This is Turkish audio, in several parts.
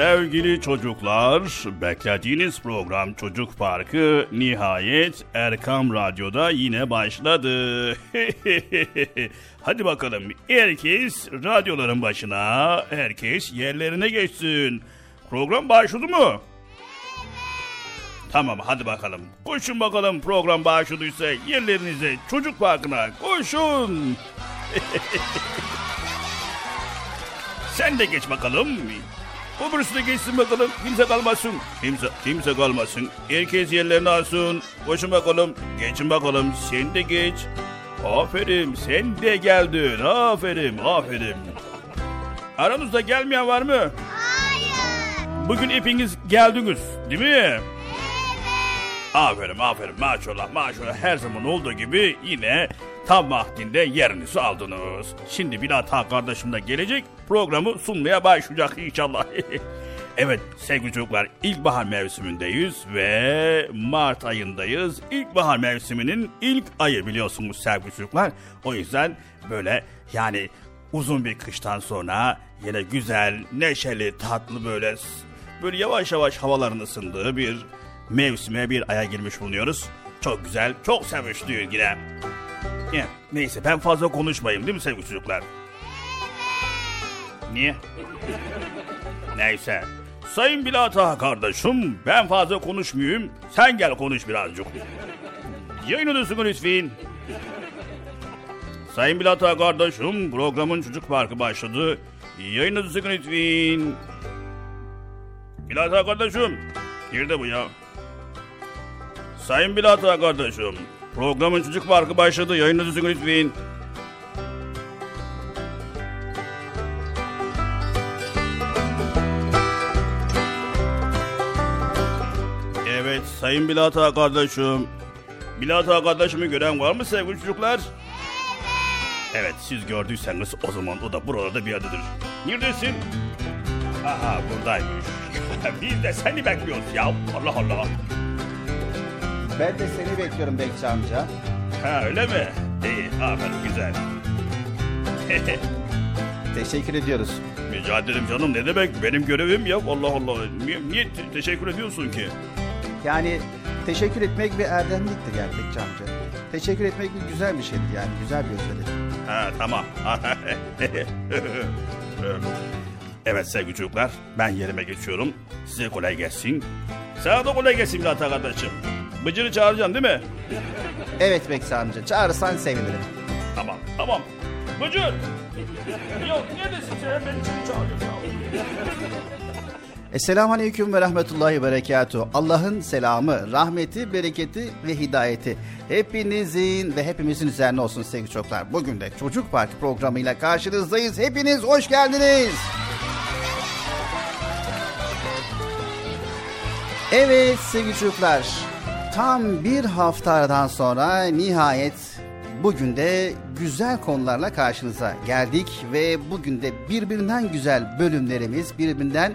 Sevgili çocuklar, beklediğiniz program Çocuk Parkı nihayet Erkam Radyo'da yine başladı. Hadi bakalım herkes radyoların başına, herkes yerlerine geçsin. Program başladı mı? Tamam hadi bakalım. Koşun bakalım program başladıysa yerlerinize çocuk parkına koşun. Sen de geç bakalım. Öbürsü de geçsin bakalım. Kimse kalmasın. Kimse, kimse kalmasın. Herkes yerlerini alsın. Koşun bakalım. Geçin bakalım. Sen de geç. Aferin. Sen de geldin. Aferin. Aferin. Aranızda gelmeyen var mı? Hayır! Bugün hepiniz geldiniz. Değil mi? Aferin aferin maşallah maşallah her zaman olduğu gibi yine tam vaktinde yerinizi aldınız. Şimdi Bilata kardeşim de gelecek programı sunmaya başlayacak inşallah. evet sevgili çocuklar ilkbahar mevsimindeyiz ve Mart ayındayız. İlkbahar mevsiminin ilk ayı biliyorsunuz sevgili çocuklar. O yüzden böyle yani uzun bir kıştan sonra yine güzel, neşeli, tatlı böyle böyle yavaş yavaş havaların ısındığı bir mevsime bir aya girmiş bulunuyoruz. Çok güzel, çok sevinçliyim yine. Ya, neyse ben fazla konuşmayayım değil mi sevgili çocuklar? Niye? Neyse. Sayın Bilata kardeşim ben fazla konuşmayayım. Sen gel konuş birazcık. Yayınlıyorsun lütfen. Sayın Bilata kardeşim programın çocuk parkı başladı. Yayınlıyorsun lütfen. Bilata kardeşim. Nerede bu ya? Sayın Bilata kardeşim, programın çocuk parkı başladı. Yayınınızı lütfen. Evet, Sayın Bilata kardeşim. Bilata kardeşimi gören var mı sevgili çocuklar? Evet, siz gördüyseniz o zaman o da buralarda bir yerdedir. Neredesin? Aha, buradaymış. Biz de seni bekliyoruz ya. Allah Allah. Ben de seni bekliyorum Bekçi amca. Ha öyle mi? İyi, aferin güzel. Teşekkür ediyoruz. Rica ederim canım ne demek benim görevim ya Allah Allah. Niye, niye te- teşekkür ediyorsun ki? Yani teşekkür etmek bir erdemliktir yani Bekçi amca. Teşekkür etmek bir güzel bir şeydir yani güzel bir özellik. Ha tamam. evet sevgili çocuklar ben yerime geçiyorum. Size kolay gelsin. Sana da kolay gelsin Bilata kardeşim. Bıcır'ı çağıracaksın değil mi? Evet Bekçi amca çağırırsan sevinirim. Tamam tamam. Bıcır! Yok neredesin sen? Beni seni çağırıyorum ya. Esselamu Aleyküm ve Rahmetullahi ve Berekatuhu. Allah'ın selamı, rahmeti, bereketi ve hidayeti hepinizin ve hepimizin üzerine olsun sevgili çocuklar. Bugün de Çocuk Parkı programıyla karşınızdayız. Hepiniz hoş geldiniz. Evet sevgili çocuklar, tam bir hafta aradan sonra nihayet bugün de güzel konularla karşınıza geldik ve bugün de birbirinden güzel bölümlerimiz, birbirinden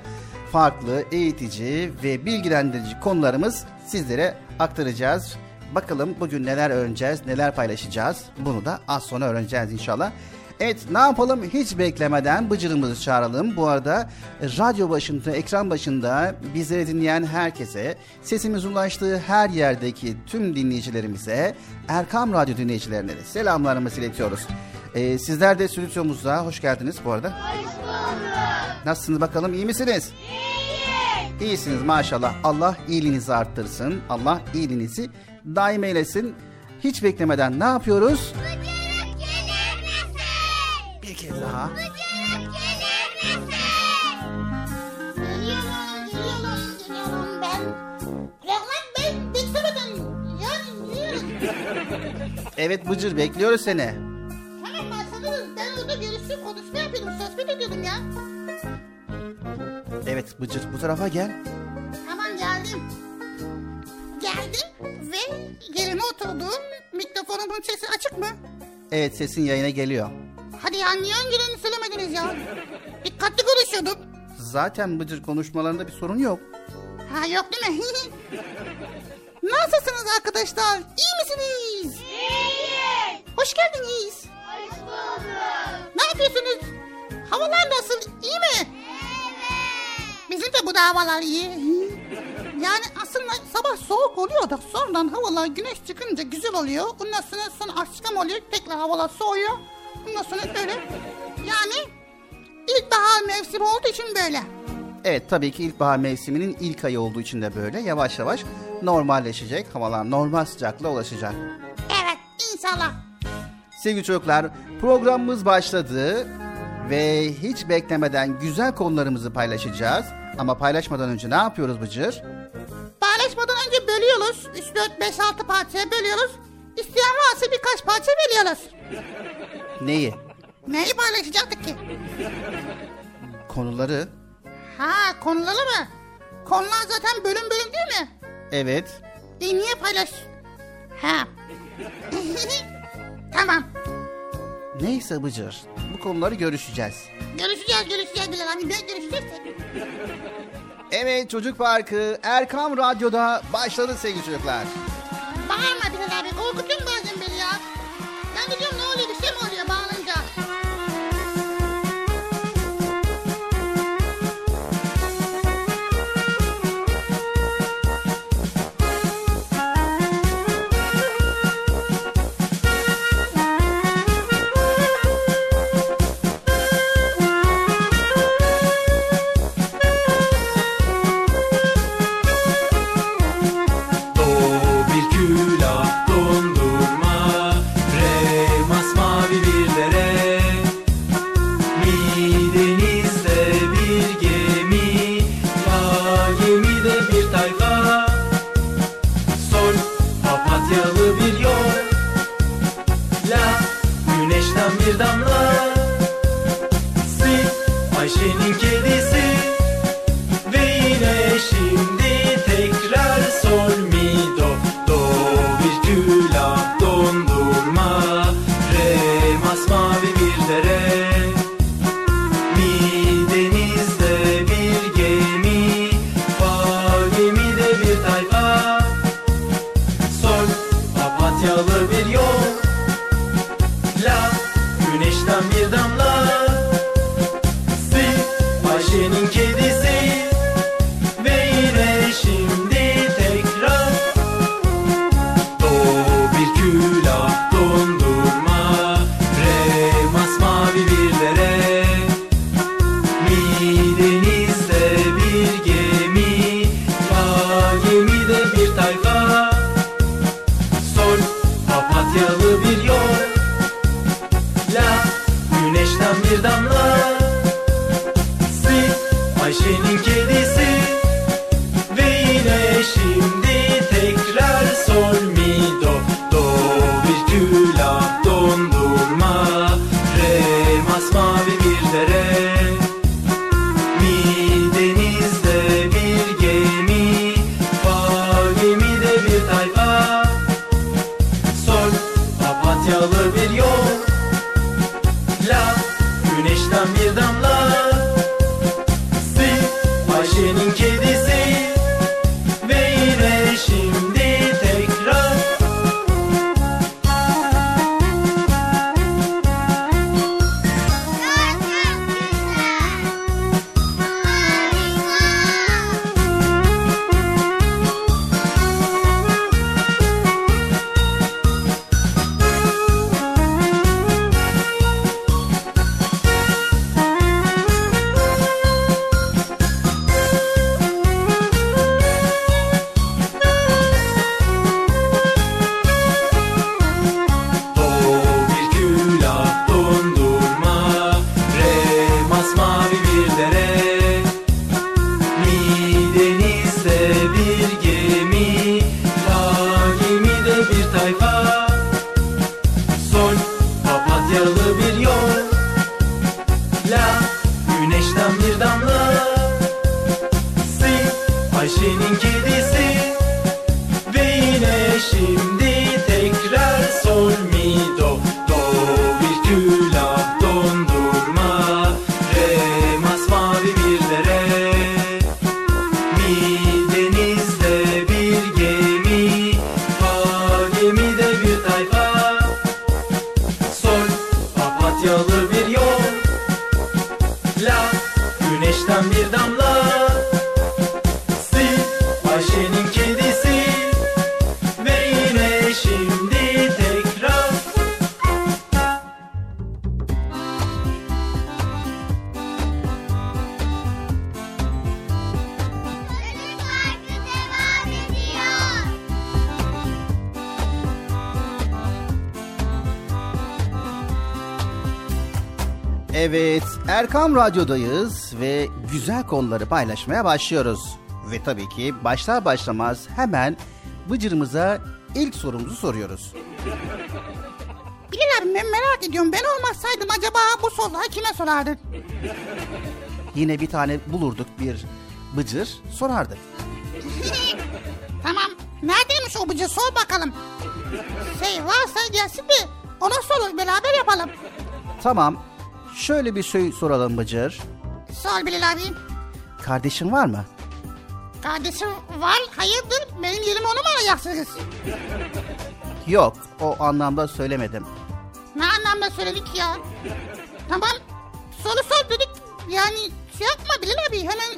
farklı, eğitici ve bilgilendirici konularımız sizlere aktaracağız. Bakalım bugün neler öğreneceğiz, neler paylaşacağız. Bunu da az sonra öğreneceğiz inşallah. Evet ne yapalım hiç beklemeden Bıcır'ımızı çağıralım. Bu arada radyo başında, ekran başında bizleri dinleyen herkese, sesimiz ulaştığı her yerdeki tüm dinleyicilerimize, Erkam Radyo dinleyicilerine de selamlarımızı iletiyoruz. Ee, sizler de stüdyomuzda hoş geldiniz bu arada. Hoş bulduk. Nasılsınız bakalım iyi misiniz? İyiyiz. İyisiniz maşallah. Allah iyiliğinizi arttırsın. Allah iyiliğinizi daim eylesin. Hiç beklemeden ne yapıyoruz? Bir kez daha. Bıcırık gelir misin? Geliyorum, geliyorum, geliyorum ben. Rahmet Bey, beklemeden. Yani, Evet Bıcır bekliyoruz seni. Tamam başladınız. Ben orada görüştüm, konuşma yapıyordum. Sohbet ediyordum ya. Evet Bıcır bu tarafa gel. Tamam geldim. Geldim ve yerine oturdum. Mikrofonumun sesi açık mı? Evet sesin yayına geliyor. Hadi ya niye önceden söylemediniz ya? Dikkatli konuşuyordum. Zaten Bıcır konuşmalarında bir sorun yok. Ha yok değil mi? Nasılsınız arkadaşlar? İyi misiniz? İyiyiz. Hoş geldiniz. Hoş bulduk. Ne yapıyorsunuz? Havalar nasıl? İyi mi? Evet. Bizim de bu da havalar iyi. Yani aslında sabah soğuk oluyor da sonradan havalar güneş çıkınca güzel oluyor. Ondan sonra sonra akşam oluyor tekrar havalar soğuyor. Ondan sonra öyle. Yani ilkbahar mevsimi olduğu için böyle. Evet tabii ki ilkbahar mevsiminin ilk ayı olduğu için de böyle yavaş yavaş normalleşecek. Havalar normal sıcaklığa ulaşacak. Evet inşallah. Sevgili çocuklar programımız başladı ve hiç beklemeden güzel konularımızı paylaşacağız. Ama paylaşmadan önce ne yapıyoruz Bıcır? Paylaşmadan önce bölüyoruz. 3, 4, 5, 6 parçaya bölüyoruz. İsteyen varsa birkaç parça veriyoruz. Neyi? Neyi paylaşacaktık ki? Konuları. Ha konuları mı? Konular zaten bölüm bölüm değil mi? Evet. E niye paylaş? Ha. tamam. Neyse Bıcır. Bu konuları görüşeceğiz. Görüşeceğiz görüşeceğiz Bilal abi. Ne görüşeceksek? Evet Çocuk Parkı Erkam Radyo'da başladı sevgili çocuklar. Bağırma Bilal abi. Korkutuyorsun bazen beni Radyo'dayız ve güzel konuları paylaşmaya başlıyoruz. Ve tabii ki başlar başlamaz hemen Bıcır'ımıza ilk sorumuzu soruyoruz. Bilal abi ben merak ediyorum. Ben olmasaydım acaba bu soruları kime sorardın? Yine bir tane bulurduk bir Bıcır sorardık. Tamam. Neredeymiş o bıcı sor bakalım. Şey varsa gelsin de ona sorur beraber yapalım. Tamam, şöyle bir şey soralım Bıcır. Sor Bilal abi. Kardeşin var mı? Kardeşim var hayırdır benim yerime onu mu arayacaksınız? Yok, o anlamda söylemedim. Ne anlamda söyledik ya? Tamam soru sor dedik yani şey yapma Bilal abi hemen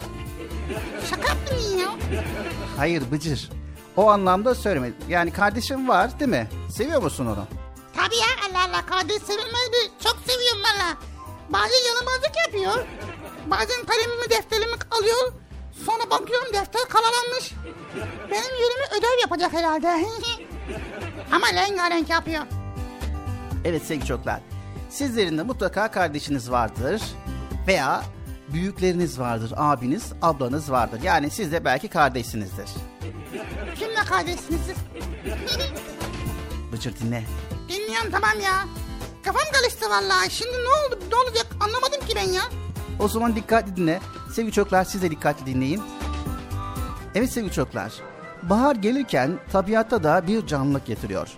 şaka yaptın ya. Hayır Bıcır, o anlamda söylemedim. Yani kardeşin var değil mi? Seviyor musun onu? Tabii ya Allah Allah kardeş sevilmez mi? Çok seviyorum valla. Bazen yalamazlık yapıyor. Bazen kalemimi defterimi alıyor. Sonra bakıyorum defter kalalanmış. Benim yerime ödev yapacak herhalde. Ama rengarenk yapıyor. Evet sevgili çocuklar. Sizlerin de mutlaka kardeşiniz vardır. Veya büyükleriniz vardır. Abiniz, ablanız vardır. Yani siz de belki kardeşsinizdir. Kimle kardeşsiniz? Bıcır dinle. Dinliyorum tamam ya. Kafam karıştı vallahi. Şimdi ne oldu? Ne olacak? Anlamadım ki ben ya. O zaman dikkatli dinle. Sevgili çocuklar siz de dikkatli dinleyin. Evet sevgili çocuklar. Bahar gelirken tabiatta da bir canlılık getiriyor.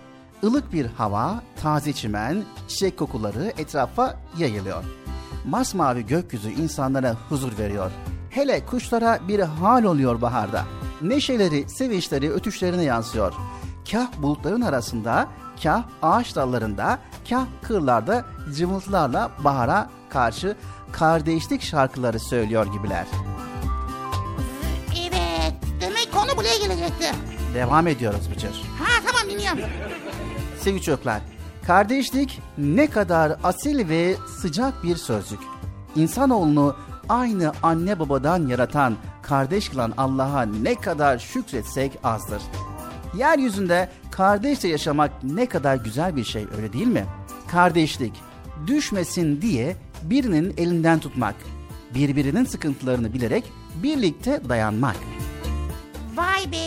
Ilık bir hava, taze çimen, çiçek kokuları etrafa yayılıyor. Masmavi gökyüzü insanlara huzur veriyor. Hele kuşlara bir hal oluyor baharda. Neşeleri, sevinçleri ötüşlerine yansıyor. Kah bulutların arasında, kah ağaç dallarında, kah kırlarda cıvıltılarla bahara karşı kardeşlik şarkıları söylüyor gibiler. Evet. Demek konu buraya gelecekti. Devam ediyoruz Bıcır. Ha tamam dinliyorum. Sevgili çocuklar, kardeşlik ne kadar asil ve sıcak bir sözcük. İnsanoğlunu aynı anne babadan yaratan, kardeş kılan Allah'a ne kadar şükretsek azdır. Yeryüzünde kardeşle yaşamak ne kadar güzel bir şey öyle değil mi? Kardeşlik, düşmesin diye birinin elinden tutmak, birbirinin sıkıntılarını bilerek birlikte dayanmak. Vay be.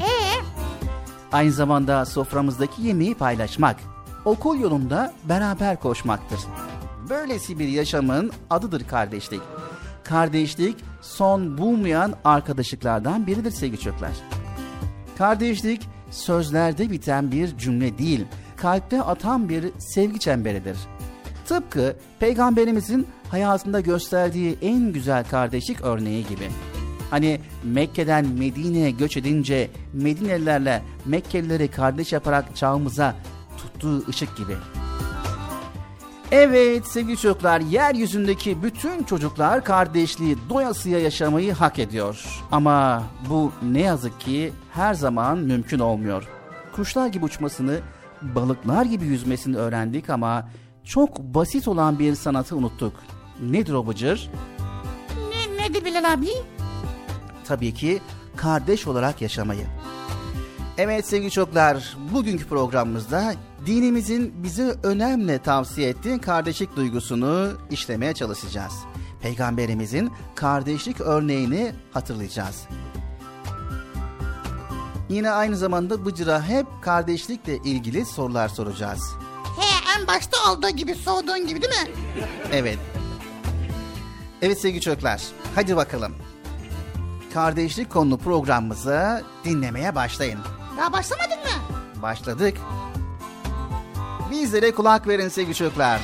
Ee, Aynı zamanda soframızdaki yemeği paylaşmak, okul yolunda beraber koşmaktır. Böylesi bir yaşamın adıdır kardeşlik. Kardeşlik son bulmayan arkadaşlıklardan biridir sevgili çocuklar. Kardeşlik sözlerde biten bir cümle değil, kalpte atan bir sevgi çemberidir. Tıpkı peygamberimizin hayatında gösterdiği en güzel kardeşlik örneği gibi. Hani Mekke'den Medine'ye göç edince Medinelilerle Mekkelileri kardeş yaparak çağımıza tuttuğu ışık gibi. Evet sevgili çocuklar, yeryüzündeki bütün çocuklar kardeşliği doyasıya yaşamayı hak ediyor. Ama bu ne yazık ki her zaman mümkün olmuyor. Kuşlar gibi uçmasını, balıklar gibi yüzmesini öğrendik ama çok basit olan bir sanatı unuttuk. Nedir o bıcır? ne, nedir Bilal abi? tabii ki kardeş olarak yaşamayı. Evet sevgili çocuklar, bugünkü programımızda dinimizin bize önemli tavsiye ettiği kardeşlik duygusunu işlemeye çalışacağız. Peygamberimizin kardeşlik örneğini hatırlayacağız. Yine aynı zamanda Bıcır'a hep kardeşlikle ilgili sorular soracağız. He en başta olduğu gibi sorduğun gibi değil mi? Evet. Evet sevgili çocuklar, hadi bakalım. Kardeşlik konulu programımızı dinlemeye başlayın. Daha başlamadın mı? Başladık. Bizlere kulak verin sevgili çocuklar.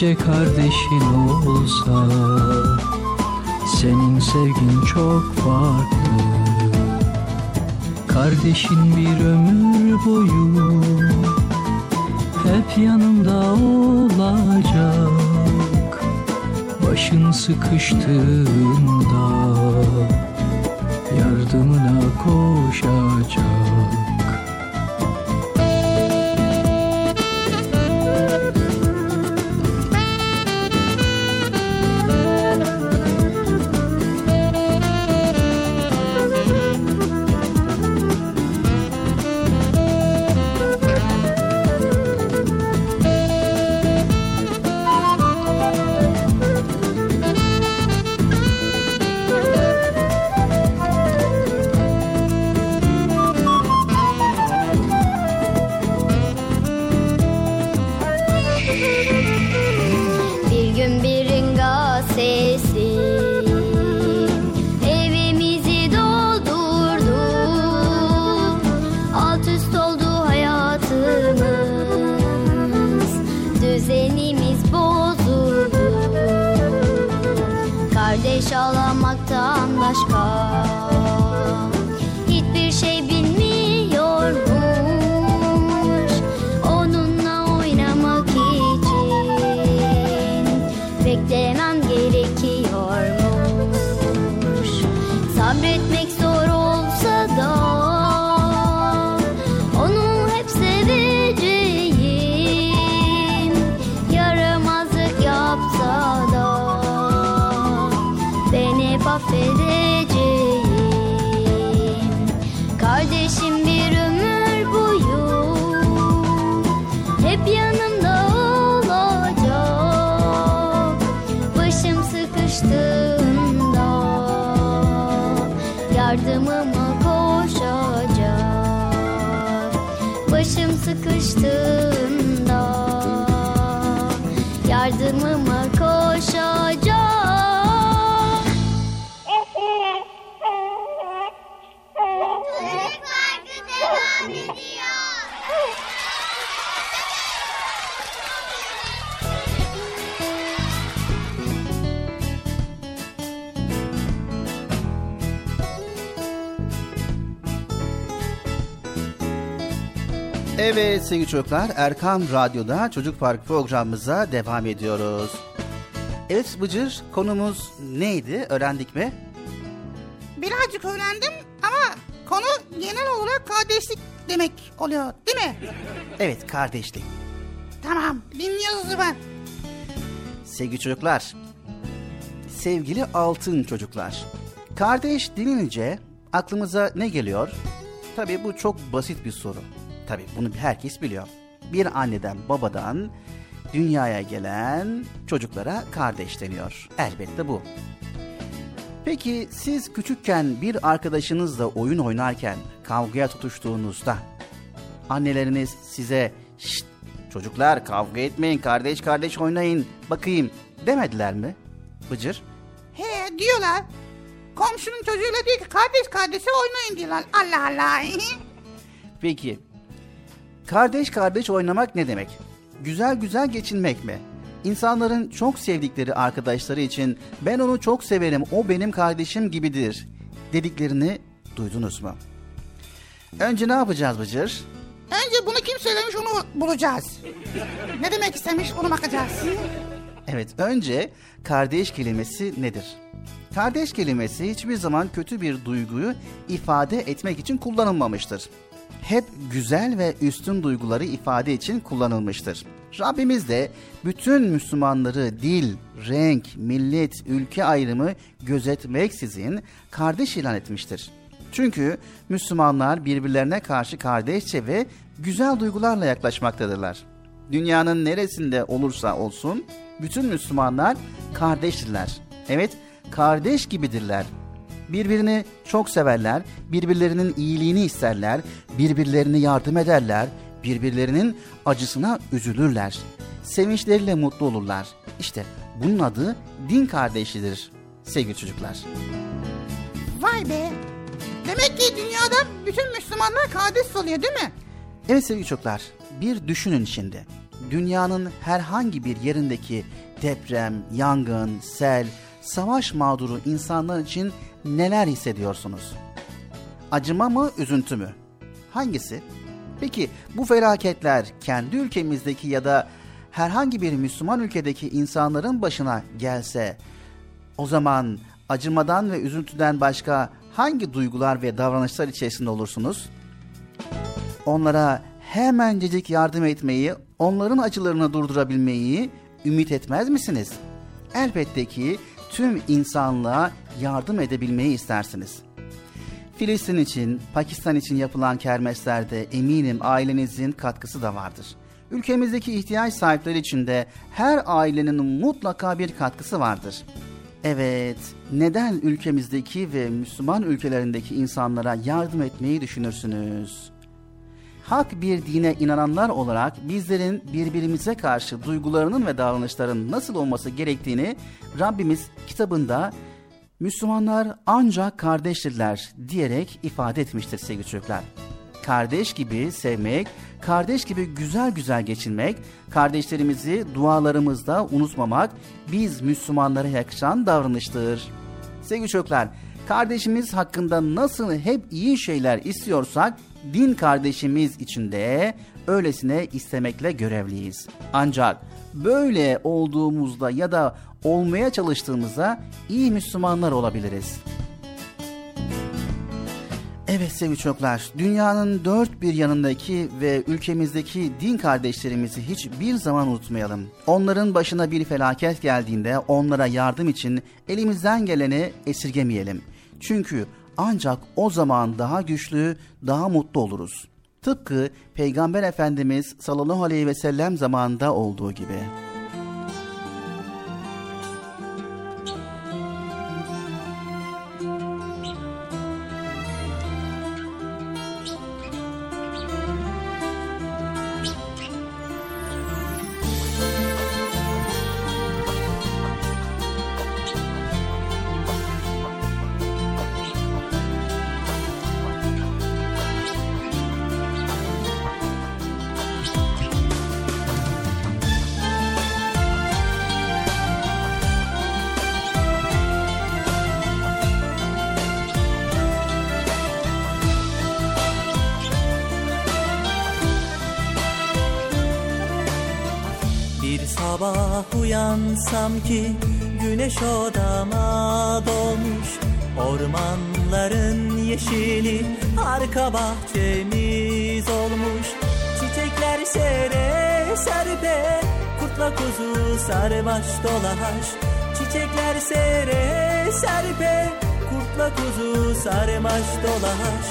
Yüzlerce kardeşin olsa Senin sevgin çok farklı Kardeşin bir ömür boyu Hep yanında olacak Başın sıkıştığında yardımına koşacak. Evet sevgili çocuklar Erkam Radyo'da Çocuk Park programımıza devam ediyoruz. Evet Bıcır konumuz neydi öğrendik mi? Birazcık öğrendim ama konu genel olarak kardeşlik demek oluyor değil mi? Evet kardeşlik. Tamam dinliyoruz ben. Sevgili çocuklar, sevgili altın çocuklar. Kardeş denilince aklımıza ne geliyor? Tabii bu çok basit bir soru. Tabii bunu herkes biliyor. Bir anneden babadan dünyaya gelen çocuklara kardeş deniyor. Elbette bu. Peki siz küçükken bir arkadaşınızla oyun oynarken kavgaya tutuştuğunuzda anneleriniz size Şşt, çocuklar kavga etmeyin kardeş kardeş oynayın bakayım demediler mi? Bıcır. He diyorlar. Komşunun çocuğuyla diyor ki kardeş kardeşe oynayın diyorlar. Allah Allah. Peki kardeş kardeş oynamak ne demek? Güzel güzel geçinmek mi? İnsanların çok sevdikleri arkadaşları için ben onu çok severim o benim kardeşim gibidir dediklerini duydunuz mu? Önce ne yapacağız Bıcır? Önce bunu kim söylemiş onu bulacağız. ne demek istemiş onu bakacağız. Evet, önce kardeş kelimesi nedir? Kardeş kelimesi hiçbir zaman kötü bir duyguyu ifade etmek için kullanılmamıştır. Hep güzel ve üstün duyguları ifade için kullanılmıştır. Rabbimiz de bütün Müslümanları dil, renk, millet, ülke ayrımı gözetmeksizin kardeş ilan etmiştir. Çünkü Müslümanlar birbirlerine karşı kardeşçe ve güzel duygularla yaklaşmaktadırlar. Dünyanın neresinde olursa olsun bütün Müslümanlar kardeştirler. Evet, kardeş gibidirler. Birbirini çok severler, birbirlerinin iyiliğini isterler, birbirlerine yardım ederler, birbirlerinin acısına üzülürler. Sevinçleriyle mutlu olurlar. İşte bunun adı din kardeşliğidir sevgili çocuklar. Vay be. Demek ki dünyada bütün Müslümanlar kardeş oluyor değil mi? Evet sevgili çocuklar, bir düşünün şimdi. Dünyanın herhangi bir yerindeki deprem, yangın, sel, savaş mağduru insanlar için neler hissediyorsunuz? Acıma mı, üzüntü mü? Hangisi? Peki bu felaketler kendi ülkemizdeki ya da herhangi bir Müslüman ülkedeki insanların başına gelse o zaman acımadan ve üzüntüden başka hangi duygular ve davranışlar içerisinde olursunuz? Onlara hemencecik yardım etmeyi, onların acılarını durdurabilmeyi ümit etmez misiniz? Elbette ki tüm insanlığa yardım edebilmeyi istersiniz. Filistin için, Pakistan için yapılan kermeslerde eminim ailenizin katkısı da vardır. Ülkemizdeki ihtiyaç sahipleri için de her ailenin mutlaka bir katkısı vardır. Evet, neden ülkemizdeki ve Müslüman ülkelerindeki insanlara yardım etmeyi düşünürsünüz? Hak bir dine inananlar olarak bizlerin birbirimize karşı duygularının ve davranışların nasıl olması gerektiğini Rabbimiz kitabında Müslümanlar ancak kardeştirler diyerek ifade etmiştir sevgili çocuklar. Kardeş gibi sevmek, kardeş gibi güzel güzel geçinmek, kardeşlerimizi dualarımızda unutmamak biz Müslümanlara yakışan davranıştır. Sevgili çocuklar, kardeşimiz hakkında nasıl hep iyi şeyler istiyorsak, din kardeşimiz için de öylesine istemekle görevliyiz. Ancak böyle olduğumuzda ya da olmaya çalıştığımızda iyi Müslümanlar olabiliriz. Evet sevgili çocuklar, dünyanın dört bir yanındaki ve ülkemizdeki din kardeşlerimizi hiçbir zaman unutmayalım. Onların başına bir felaket geldiğinde onlara yardım için elimizden geleni esirgemeyelim. Çünkü ancak o zaman daha güçlü, daha mutlu oluruz. Tıpkı Peygamber Efendimiz sallallahu aleyhi ve sellem zamanında olduğu gibi. Arka bahçemiz olmuş. Çiçekler sere serpe kurtla kuzu sarmaş dolaş. Çiçekler sere serpe kurtla kuzu sarmaş dolaş.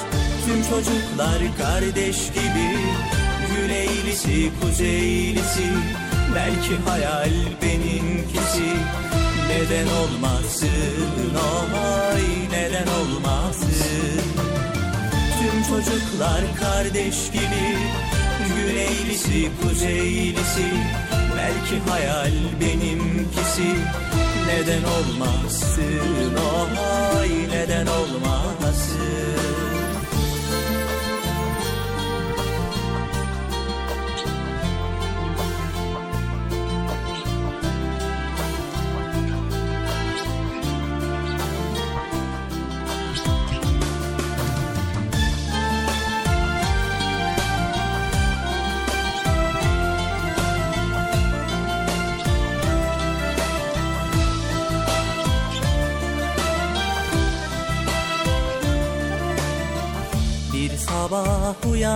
Tüm çocuklar kardeş gibi Güneylisi kuzeylisi. Belki hayal benimkisi. Neden olmasın oy neden olmasın Çocuklar kardeş gibi Güneylisi kuzeylisi. Belki hayal benimkisi. Neden olmasın oy neden olmasın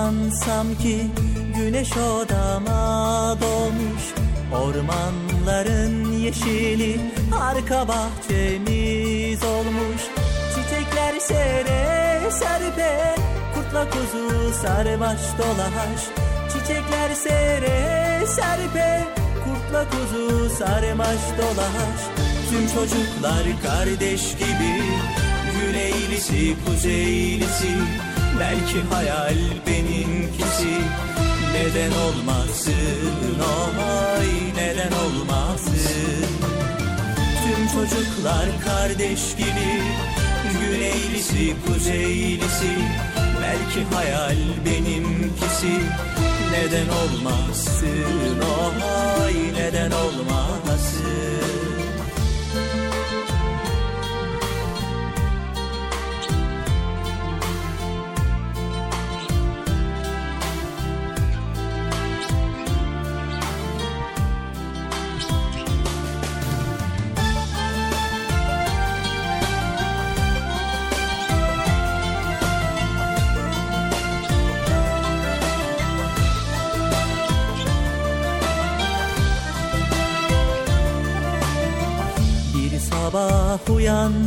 uyansam ki güneş odama dolmuş Ormanların yeşili arka bahçemiz olmuş. Çiçekler sere serpe kurtla kuzu sarmaş dolaş. Çiçekler sere serpe Kurtla kuzu sarmaş dolaş. Tüm çocuklar kardeş gibi Güneylisi kuzeylisi Belki hayal benimkisi. Neden olmasın? Oy neden olmasın? Tüm çocuklar kardeş gibi. Güneylisi kuzeylisi. Belki hayal benimkisi. Neden olmasın? Oy neden olmasın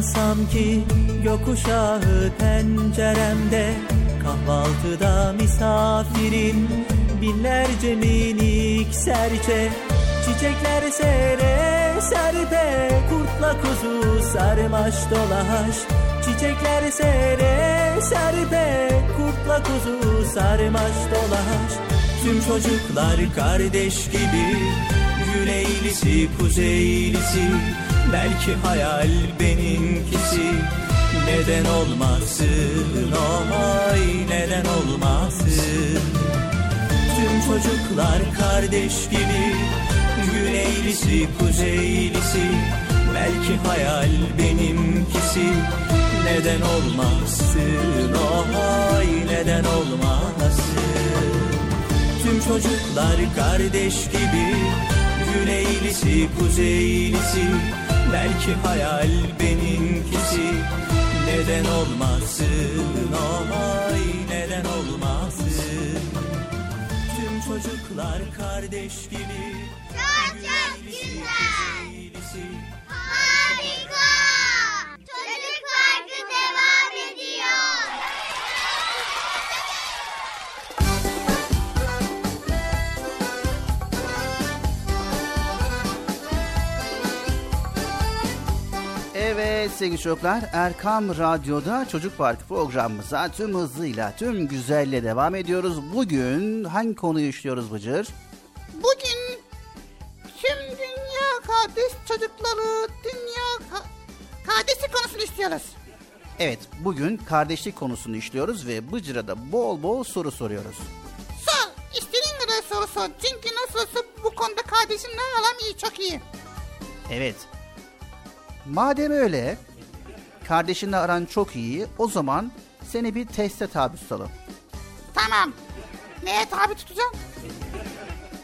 uyansam ki Gökuşağı penceremde Kahvaltıda misafirin Binlerce minik serçe. Çiçekler sere serpe Kurtla kuzu sarmaş dolaş. Çiçekler sere serpe Kurtla kuzu sarmaş dolaş. Tüm çocuklar kardeş gibi Güneylisi kuzeylisi Belki hayal benimkisi. Neden olmasın? Oy neden olmasın? Tüm çocuklar kardeş gibi. Güneylisi kuzeylisi. Belki hayal benimkisi. Neden olmasın? Oy neden olmasın? Tüm çocuklar kardeş gibi. Güneylisi kuzeylisi Belki hayal benimkisi. Neden olmasın? Oy neden olmasın? Tüm çocuklar kardeş gibi. Çok çok güzel. Evet sevgili çocuklar Erkam Radyo'da Çocuk Parkı programımıza tüm hızıyla tüm güzelle devam ediyoruz. Bugün hangi konuyu işliyoruz Bıcır? Bugün tüm dünya kardeş çocukları, dünya ka- kardeşlik konusunu istiyoruz. Evet bugün kardeşlik konusunu işliyoruz ve Bıcır'a da bol bol soru soruyoruz. Sor, istediğin kadar soru sor. Çünkü nasıl olsa bu konuda kardeşimle aram iyi, çok iyi. Evet. Madem öyle kardeşinle aran çok iyi o zaman seni bir teste tabi tutalım. Tamam. Neye tabi tutacağım?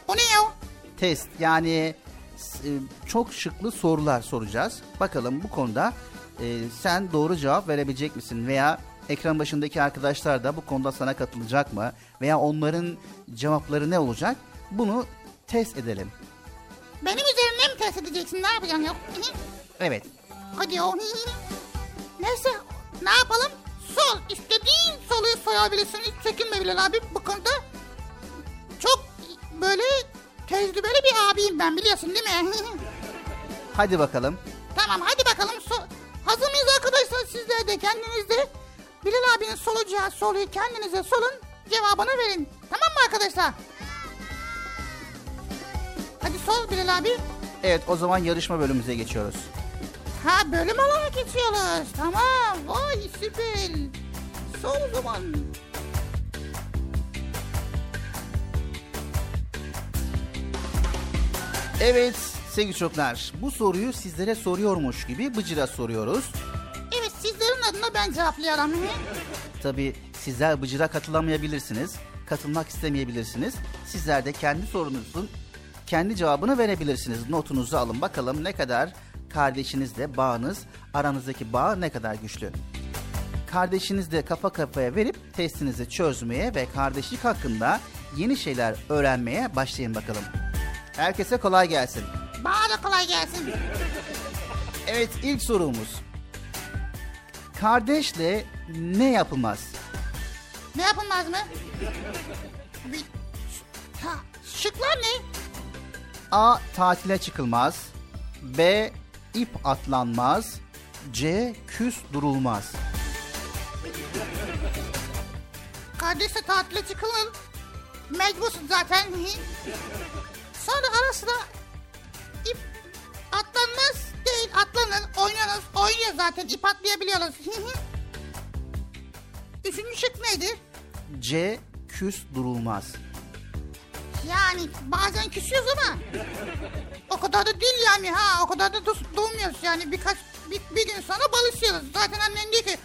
O ne ya? Test yani e, çok şıklı sorular soracağız. Bakalım bu konuda e, sen doğru cevap verebilecek misin veya ekran başındaki arkadaşlar da bu konuda sana katılacak mı veya onların cevapları ne olacak? Bunu test edelim. Benim üzerimde mi test edeceksin? Ne yapacaksın ya? Evet. Hadi o. Neyse ne yapalım? Sor. İstediğin soruyu sorabilirsin. Hiç çekinme Bilal abi bu konuda. Çok böyle tecrübeli bir abiyim ben biliyorsun değil mi? Hadi bakalım. tamam hadi bakalım. So Hazır mıyız arkadaşlar sizler de kendiniz de Bilal abinin soracağı soruyu kendinize sorun. Cevabını verin. Tamam mı arkadaşlar? Hadi sor Bilal abi. Evet o zaman yarışma bölümümüze geçiyoruz. Ha bölüm olarak geçiyoruz. Tamam. Vay süper. Sor o zaman. Evet sevgili çocuklar bu soruyu sizlere soruyormuş gibi Bıcır'a soruyoruz. Evet sizlerin adına ben cevaplayalım. Tabi sizler Bıcır'a katılamayabilirsiniz. Katılmak istemeyebilirsiniz. Sizler de kendi sorunuzun kendi cevabını verebilirsiniz. Notunuzu alın bakalım ne kadar kardeşinizle bağınız, aranızdaki bağ ne kadar güçlü. Kardeşinizle kafa kafaya verip testinizi çözmeye ve kardeşlik hakkında yeni şeyler öğrenmeye başlayın bakalım. Herkese kolay gelsin. Bana da kolay gelsin. Evet ilk sorumuz. Kardeşle ne yapılmaz? Ne yapılmaz mı? Bir, Ta şıklar ne? A. Tatile çıkılmaz. B. ip atlanmaz. C. Küs durulmaz. Kardeşle tatile çıkılır. Mecbursun zaten. Sonra arasında ip atlanmaz değil atlanır. Oynanır. Oynuyor zaten ip atlayabiliyoruz. Üçüncü şık neydi? C. Küs durulmaz. Yani bazen küsüyoruz ama o kadar da değil yani ha o kadar da durmuyoruz yani birkaç bir, bir gün sonra balışıyoruz. Zaten annen diyor ki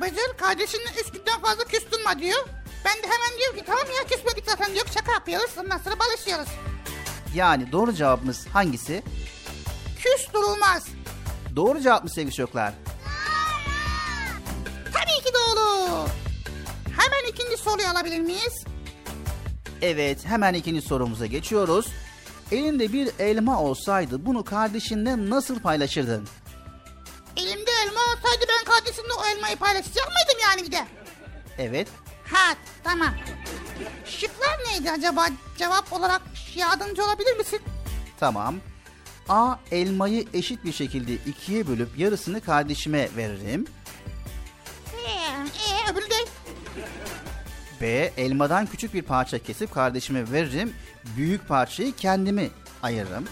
Becer kardeşinle üç günden fazla küstürme diyor. Ben de hemen diyorum ki tamam ya küsmedik zaten diyor şaka yapıyoruz ondan sonra balışıyoruz. Yani doğru cevabımız hangisi? Küs durulmaz. Doğru cevap mı sevgili çocuklar? Tabii ki doğru. Hemen ikinci soruyu alabilir miyiz? Evet hemen ikinci sorumuza geçiyoruz. Elinde bir elma olsaydı bunu kardeşinle nasıl paylaşırdın? Elimde elma olsaydı ben kardeşimle o elmayı paylaşacak mıydım yani bir de? Evet. Ha tamam. Şıklar neydi acaba? Cevap olarak yardımcı olabilir misin? Tamam. A. Elmayı eşit bir şekilde ikiye bölüp yarısını kardeşime veririm. Ee, ee, öbürü de B. Elmadan küçük bir parça kesip kardeşime veririm. Büyük parçayı kendimi ayırırım.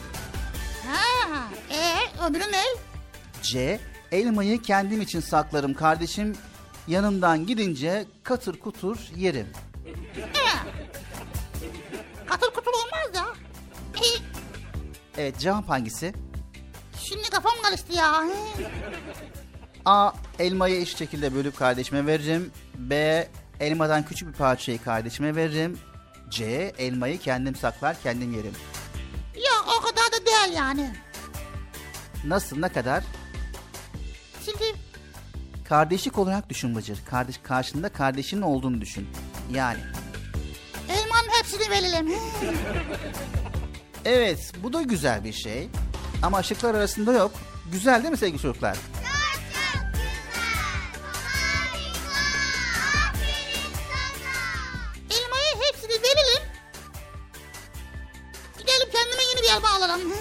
ha, ee, öbürü ne? C. Elmayı kendim için saklarım. Kardeşim yanımdan gidince katır kutur yerim. Katıl kutul olmaz da. Ee, Evet cevap hangisi? şimdi kafam karıştı ya. A. Elmayı eşit şekilde bölüp kardeşime veririm. B. Elmadan küçük bir parçayı kardeşime veririm. C. Elmayı kendim saklar kendim yerim. Ya o kadar da değil yani. Nasıl ne kadar? Şimdi Kardeşlik olarak düşün Bıcır. Kardeş, karşında kardeşinin olduğunu düşün. Yani. elmanın hepsini verelim. Evet bu da güzel bir şey. Ama şıklar arasında yok. Güzel değil mi sevgili çocuklar? Elma alalım.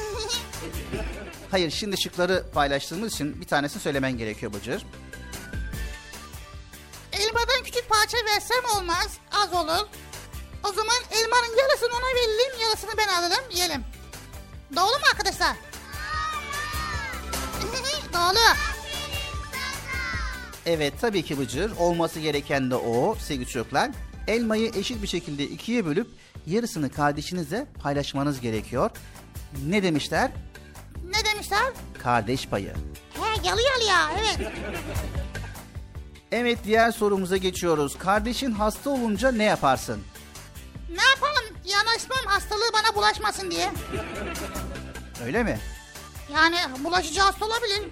Hayır şimdi şıkları paylaştığımız için bir tanesini söylemen gerekiyor Bıcır. Elmadan küçük parça versem olmaz. Az olur. O zaman elmanın yarısını ona verelim, yarısını ben alırım, yiyelim. Doğru mu arkadaşlar? Doğru. Evet tabii ki Bıcır. Olması gereken de o sevgili çocuklar. Elmayı eşit bir şekilde ikiye bölüp yarısını kardeşinizle paylaşmanız gerekiyor. Ne demişler? Ne demişler? Kardeş payı. He geliyor ya, evet. Evet diğer sorumuza geçiyoruz. Kardeşin hasta olunca ne yaparsın? Ne yapalım? Yanaşmam hastalığı bana bulaşmasın diye. Öyle mi? Yani bulaşıcı hasta olabilir.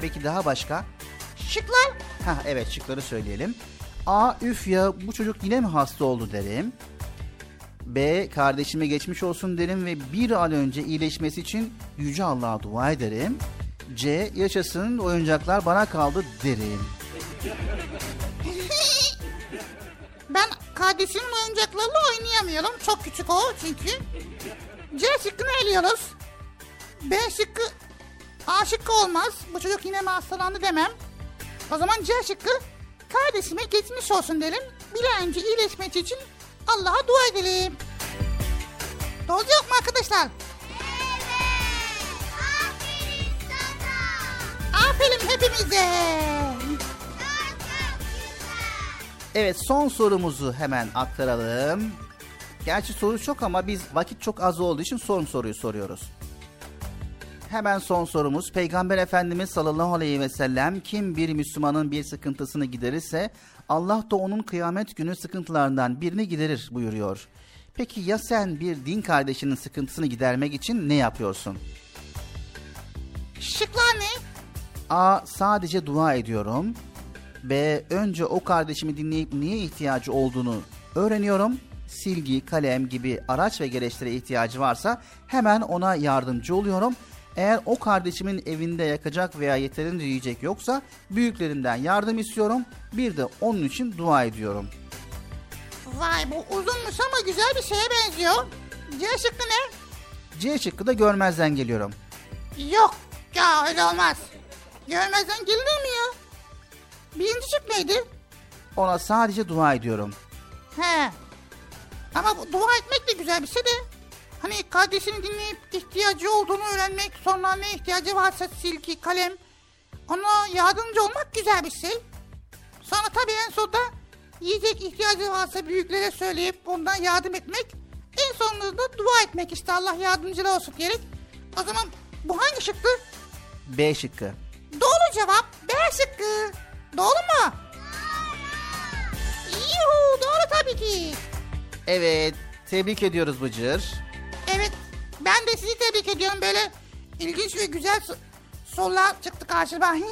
Peki daha başka? Şıklar? Ha evet şıkları söyleyelim. A. Üf ya bu çocuk yine mi hasta oldu derim. B. Kardeşime geçmiş olsun derim ve bir an önce iyileşmesi için Yüce Allah'a dua ederim. C. Yaşasın oyuncaklar bana kaldı derim. Ben kardeşimin oyuncaklarıyla oynayamıyorum. Çok küçük o çünkü. C şıkkını eliyoruz. B şıkkı A şıkkı olmaz. Bu çocuk yine mi hastalandı demem. O zaman C şıkkı kardeşime geçmiş olsun derim. Bir an önce iyileşmesi için Allah'a dua edelim. Yok mu arkadaşlar? Aferin hepimize. Evet son sorumuzu hemen aktaralım. Gerçi soru çok ama biz vakit çok az olduğu için son soruyu soruyoruz. Hemen son sorumuz. Peygamber Efendimiz sallallahu aleyhi ve sellem kim bir Müslümanın bir sıkıntısını giderirse Allah da onun kıyamet günü sıkıntılarından birini giderir buyuruyor. Peki ya sen bir din kardeşinin sıkıntısını gidermek için ne yapıyorsun? Şıklar ne? A. Sadece dua ediyorum. B. Önce o kardeşimi dinleyip niye ihtiyacı olduğunu öğreniyorum. Silgi, kalem gibi araç ve gereçlere ihtiyacı varsa hemen ona yardımcı oluyorum. Eğer o kardeşimin evinde yakacak veya yeterince yiyecek yoksa büyüklerinden yardım istiyorum. Bir de onun için dua ediyorum. Vay bu uzunmuş ama güzel bir şeye benziyor. C şıkkı ne? C şıkkı da görmezden geliyorum. Yok ya öyle olmaz. Görmezden gelinir mi ya? Birinci şık neydi? Ona sadece dua ediyorum. He. Ama bu dua etmek de güzel bir şey de. Hani kardeşini dinleyip ihtiyacı olduğunu öğrenmek, sonra ne ihtiyacı varsa silgi, kalem, ona yardımcı olmak güzel bir şey. Sonra tabii en sonunda yiyecek ihtiyacı varsa büyüklere söyleyip ondan yardım etmek. En sonunda da dua etmek işte Allah yardımcılı olsun diyerek. O zaman bu hangi şıktı? B şıkkı. Doğru cevap B şıkkı. Doğru mu? Yuhu doğru tabii ki. Evet, tebrik ediyoruz Bıcır. Evet ben de sizi tebrik ediyorum böyle ilginç ve güzel so- sorular çıktı karşıma.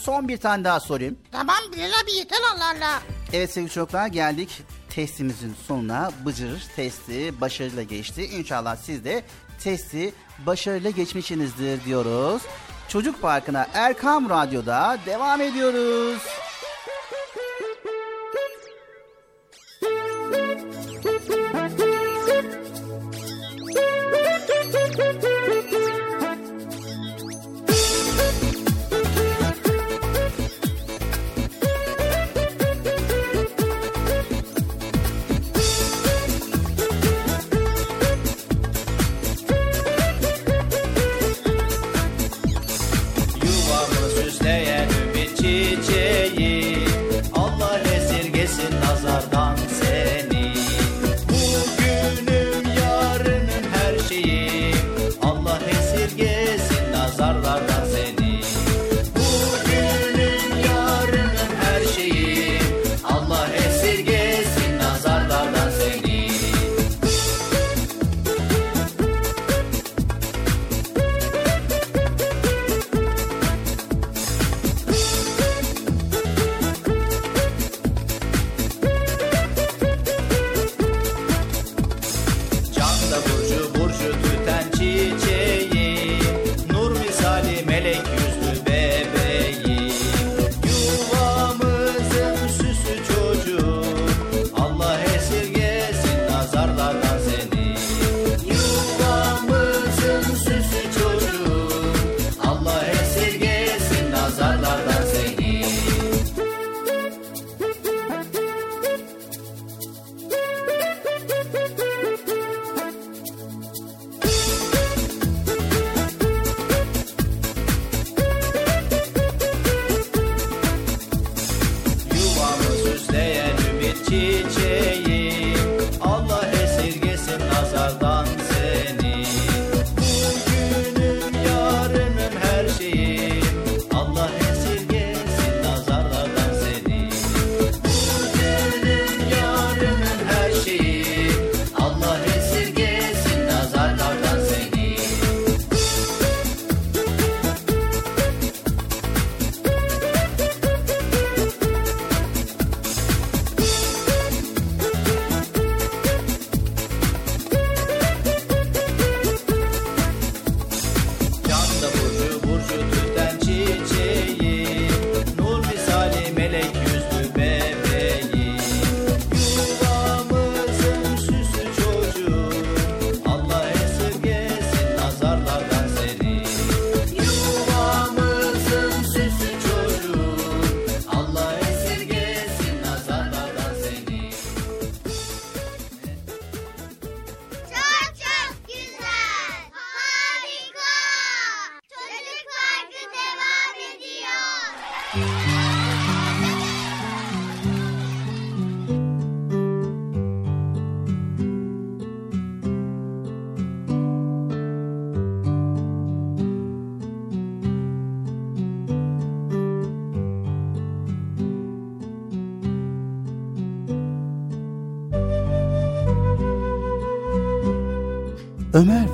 Son bir tane daha sorayım. tamam Bilal abi yeter Allah Allah. Evet sevgili çocuklar geldik testimizin sonuna. Bıcır testi başarıyla geçti. İnşallah siz de testi başarıyla geçmişsinizdir diyoruz. Çocuk Parkı'na Erkam Radyo'da devam ediyoruz.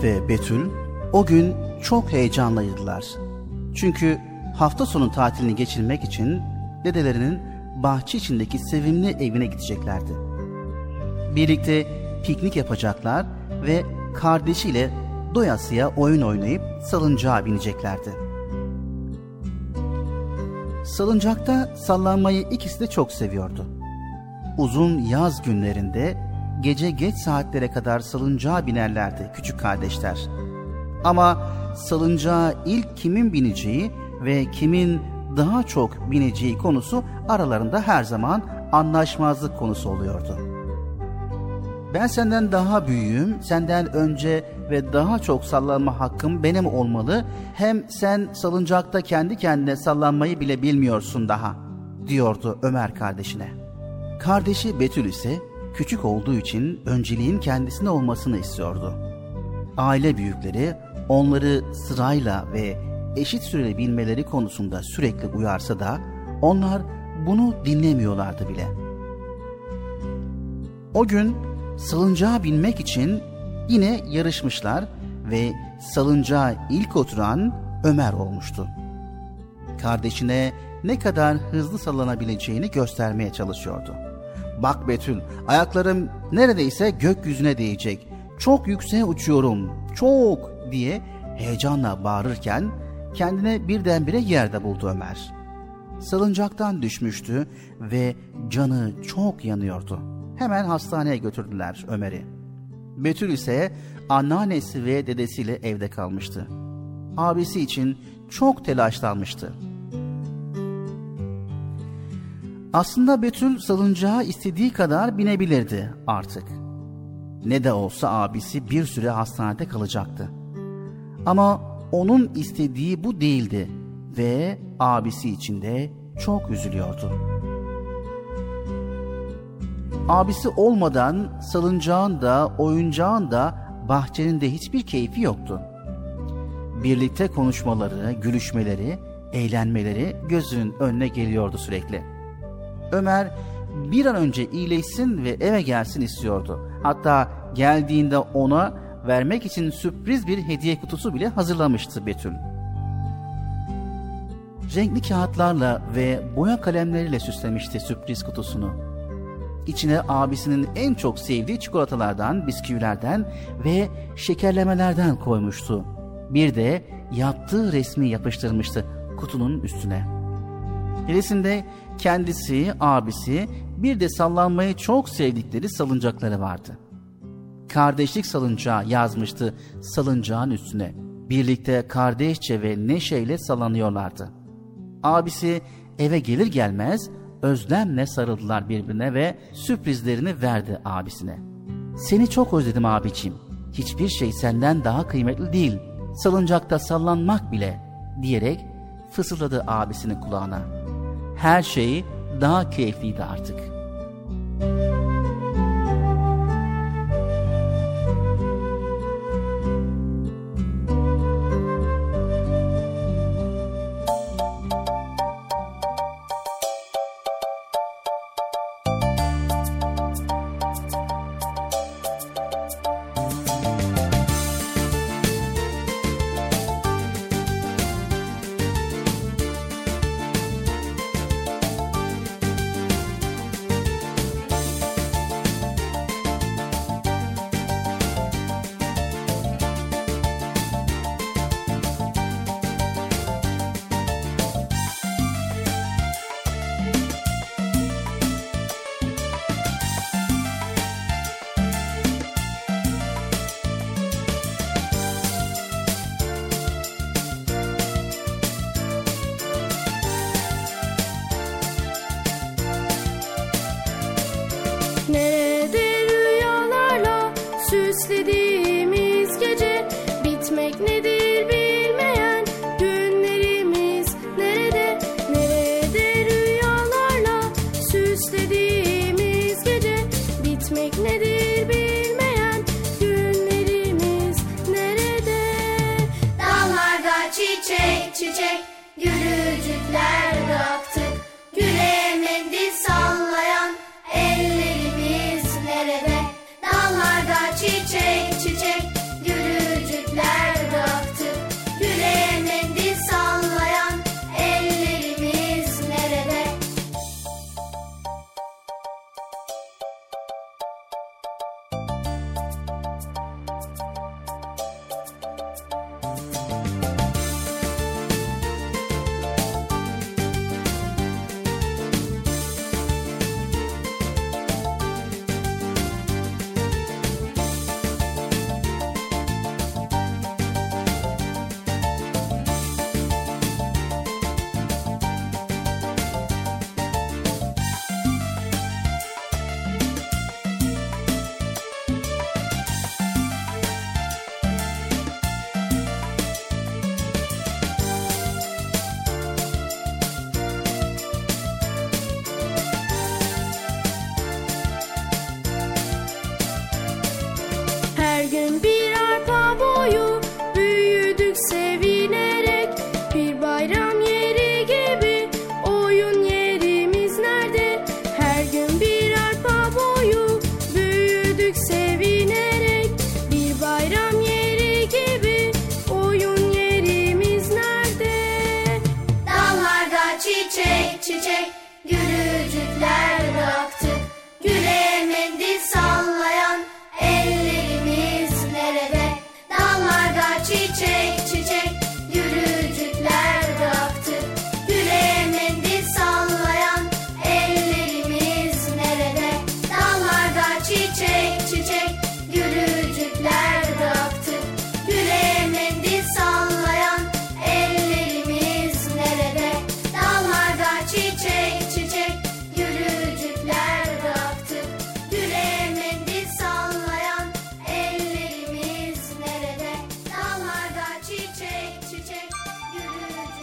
Ve Betül o gün çok heyecanlıydılar. Çünkü hafta sonu tatilini geçirmek için dedelerinin bahçe içindeki sevimli evine gideceklerdi. Birlikte piknik yapacaklar ve kardeşiyle doyasıya oyun oynayıp salıncağa bineceklerdi. Salıncakta sallanmayı ikisi de çok seviyordu. uzun yaz günlerinde gece geç saatlere kadar salıncağa binerlerdi küçük kardeşler. Ama salıncağa ilk kimin bineceği ve kimin daha çok bineceği konusu aralarında her zaman anlaşmazlık konusu oluyordu. Ben senden daha büyüğüm, senden önce ve daha çok sallanma hakkım benim olmalı. Hem sen salıncakta kendi kendine sallanmayı bile bilmiyorsun daha, diyordu Ömer kardeşine. Kardeşi Betül ise küçük olduğu için önceliğin kendisine olmasını istiyordu. Aile büyükleri onları sırayla ve eşit süreli bilmeleri konusunda sürekli uyarsa da onlar bunu dinlemiyorlardı bile. O gün salıncağa binmek için yine yarışmışlar ve salıncağa ilk oturan Ömer olmuştu. Kardeşine ne kadar hızlı sallanabileceğini göstermeye çalışıyordu. Bak Betül, ayaklarım neredeyse gökyüzüne değecek. Çok yükseğe uçuyorum, çok diye heyecanla bağırırken kendine birdenbire yerde buldu Ömer. Salıncaktan düşmüştü ve canı çok yanıyordu. Hemen hastaneye götürdüler Ömer'i. Betül ise anneannesi ve dedesiyle evde kalmıştı. Abisi için çok telaşlanmıştı. Aslında Betül salıncağa istediği kadar binebilirdi artık. Ne de olsa abisi bir süre hastanede kalacaktı. Ama onun istediği bu değildi ve abisi için de çok üzülüyordu. Abisi olmadan salıncağın da oyuncağın da bahçenin de hiçbir keyfi yoktu. Birlikte konuşmaları, gülüşmeleri, eğlenmeleri gözünün önüne geliyordu sürekli. Ömer bir an önce iyileşsin ve eve gelsin istiyordu. Hatta geldiğinde ona vermek için sürpriz bir hediye kutusu bile hazırlamıştı Betül. Renkli kağıtlarla ve boya kalemleriyle süslemişti sürpriz kutusunu. İçine abisinin en çok sevdiği çikolatalardan, bisküvilerden ve şekerlemelerden koymuştu. Bir de yaptığı resmi yapıştırmıştı kutunun üstüne. Resimde kendisi, abisi, bir de sallanmayı çok sevdikleri salıncakları vardı. Kardeşlik salıncağı yazmıştı salıncağın üstüne. Birlikte kardeşçe ve neşeyle sallanıyorlardı. Abisi eve gelir gelmez özlemle sarıldılar birbirine ve sürprizlerini verdi abisine. Seni çok özledim abicim. Hiçbir şey senden daha kıymetli değil. Salıncakta sallanmak bile diyerek fısıldadı abisinin kulağına. Her şey daha keyifliydi artık.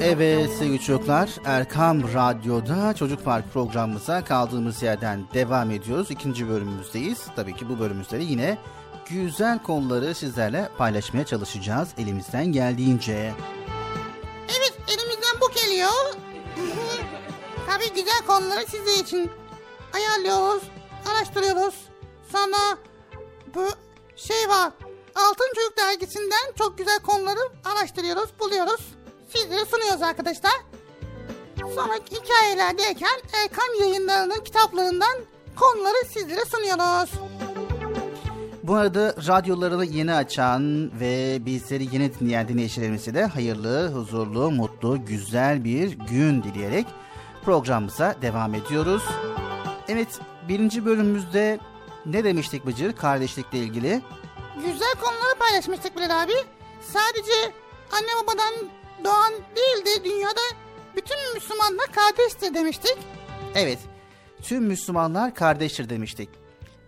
Evet sevgili çocuklar Erkam Radyo'da Çocuk Park programımıza kaldığımız yerden devam ediyoruz. İkinci bölümümüzdeyiz. Tabii ki bu bölümümüzde de yine güzel konuları sizlerle paylaşmaya çalışacağız elimizden geldiğince. Evet elimizden bu geliyor. Tabii güzel konuları sizin için ayarlıyoruz, araştırıyoruz. Sonra bu şey var. Altın Çocuk dergisinden çok güzel konuları araştırıyoruz, buluyoruz. Sizlere sunuyoruz arkadaşlar. Sonra hikayelerdeyken Erkam yayınlarının kitaplarından konuları sizlere sunuyoruz. Bu arada radyolarını yeni açan ve bizleri yeni dinleyen dinleyicilerimize de hayırlı, huzurlu, mutlu, güzel bir gün dileyerek programımıza devam ediyoruz. Evet birinci bölümümüzde ne demiştik Bıcır kardeşlikle ilgili? Güzel konuları paylaşmıştık Bilal abi. Sadece anne babadan doğan değil de dünyada bütün Müslümanlar kardeştir demiştik. Evet tüm Müslümanlar kardeştir demiştik.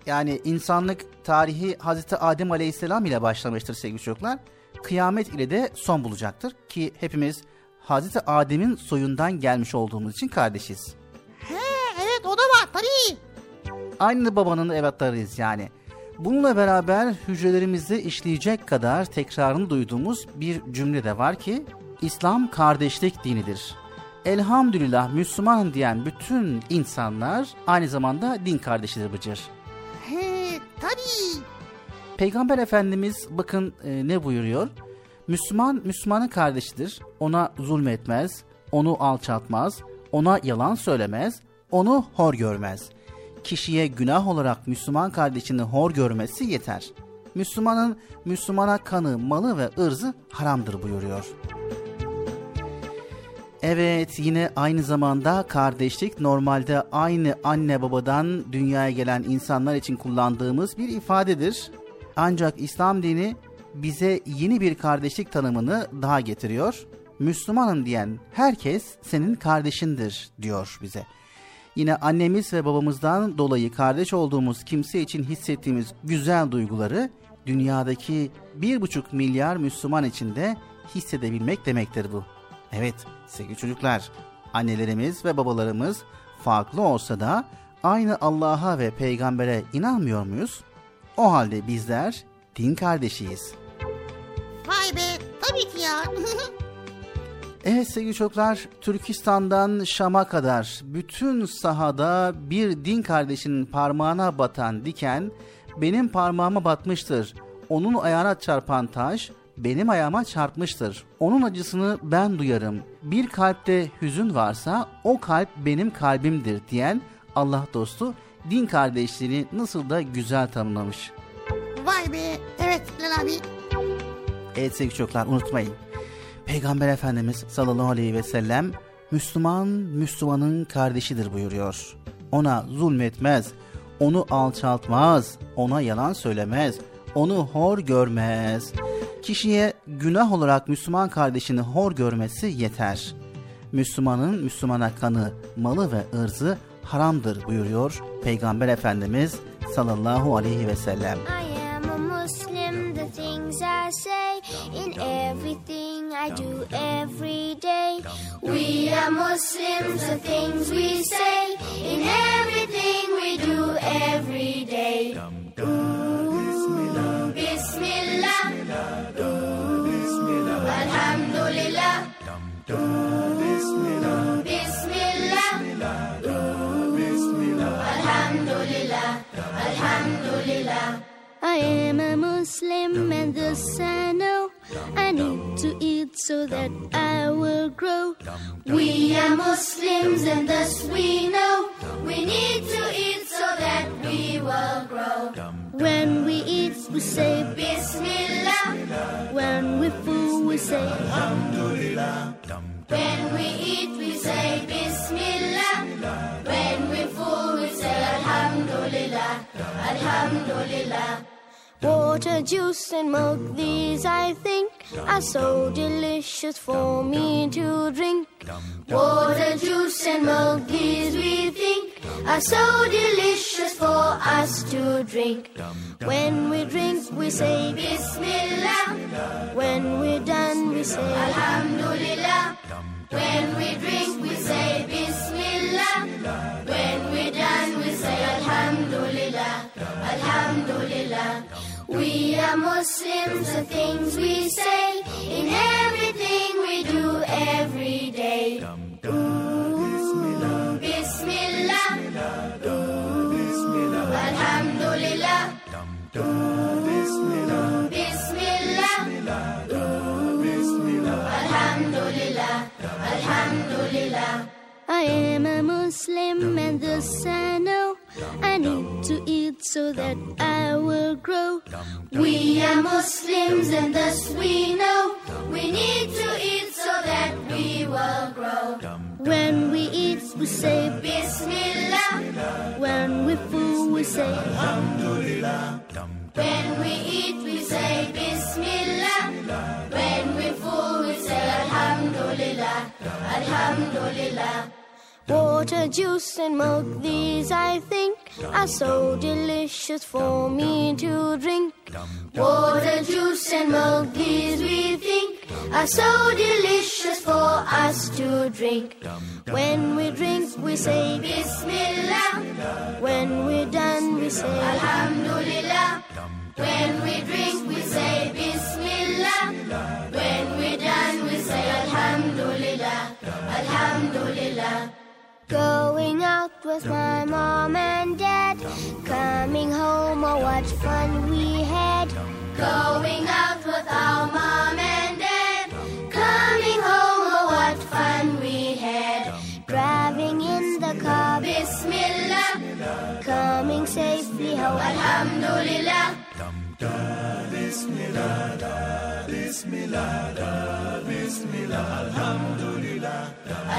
Yani insanlık tarihi Hazreti Adem Aleyhisselam ile başlamıştır sevgili çocuklar. Kıyamet ile de son bulacaktır ki hepimiz Hazreti Adem'in soyundan gelmiş olduğumuz için kardeşiz. He evet o da var tabii. Aynı babanın evlatlarıyız yani. Bununla beraber hücrelerimizde işleyecek kadar tekrarını duyduğumuz bir cümle de var ki İslam kardeşlik dinidir. Elhamdülillah Müslüman diyen bütün insanlar aynı zamanda din kardeşidir Bıcır. He tabii. Peygamber Efendimiz bakın e, ne buyuruyor? Müslüman Müslümanın kardeşidir. Ona zulmetmez, onu alçaltmaz, ona yalan söylemez, onu hor görmez. Kişiye günah olarak Müslüman kardeşini hor görmesi yeter. Müslümanın Müslümana kanı, malı ve ırzı haramdır buyuruyor. Evet yine aynı zamanda kardeşlik normalde aynı anne babadan dünyaya gelen insanlar için kullandığımız bir ifadedir. Ancak İslam dini bize yeni bir kardeşlik tanımını daha getiriyor. Müslümanım diyen herkes senin kardeşindir diyor bize. Yine annemiz ve babamızdan dolayı kardeş olduğumuz kimse için hissettiğimiz güzel duyguları dünyadaki bir buçuk milyar Müslüman için de hissedebilmek demektir bu. Evet sevgili çocuklar, annelerimiz ve babalarımız farklı olsa da aynı Allah'a ve peygambere inanmıyor muyuz? O halde bizler din kardeşiyiz. Vay be tabii ki ya. Evet sevgili çocuklar, Türkistan'dan Şam'a kadar bütün sahada bir din kardeşinin parmağına batan diken benim parmağıma batmıştır. Onun ayağına çarpan taş benim ayağıma çarpmıştır. Onun acısını ben duyarım. Bir kalpte hüzün varsa o kalp benim kalbimdir diyen Allah dostu din kardeşliğini nasıl da güzel tanımlamış. Vay be evet Bilal abi. Evet sevgili çocuklar unutmayın. Peygamber Efendimiz sallallahu aleyhi ve sellem Müslüman Müslümanın kardeşidir buyuruyor. Ona zulmetmez, onu alçaltmaz, ona yalan söylemez, onu hor görmez. Kişiye günah olarak Müslüman kardeşini hor görmesi yeter. Müslümanın Müslümana kanı, malı ve ırzı haramdır buyuruyor Peygamber Efendimiz sallallahu aleyhi ve sellem. I am a Muslim, the things I say in everything I do every day. We are Muslims, the things we say in everything we do every day. Ooh, Bismillah. Alhamdulillah. Bismillah. Alhamdulillah. Alhamdulillah. I am a Muslim and thus I know I need to eat so that I will grow. We are Muslims and thus we know. We need to eat so that we will grow. When we eat, we say Bismillah. When we fool, we say Alhamdulillah. When we eat, we say Bismillah. When we fool, we say Alhamdulillah. Alhamdulillah. Water, juice, and milk, these I think are so delicious for me to drink. Water, juice, and milk, these we think are so delicious for us to drink. When we drink, we say Bismillah. When we're done, we say Alhamdulillah. When we drink, we say Bismillah. When we're done, we say Alhamdulillah. Alhamdulillah. We are Muslims, the things we say in everything we do every day. Ooh, Bismillah. Alhamdulillah. Bismillah. Alhamdulillah. Alhamdulillah. I am a Muslim and thus I know I need to eat so that I will grow. We are Muslims and thus we know we need to eat so that we will grow. When we eat, we say Bismillah. When we fool, we say Alhamdulillah. When we eat, we say Bismillah. When we fool, we say Alhamdulillah. Alhamdulillah. Water, juice, and milk, these I think are so delicious for me to drink. Water, juice, and milk, these we think are so delicious for us to drink. When we drink, we say Bismillah. When we're done, we say Alhamdulillah. When we drink, we say Bismillah. When we're done, we say Alhamdulillah. Alhamdulillah. Going out with my mom and dad. Coming home, oh, what fun we had. Going out with our mom and dad. Coming home, oh, what fun we had. Driving in the car, Bismillah. Coming safely home, Alhamdulillah.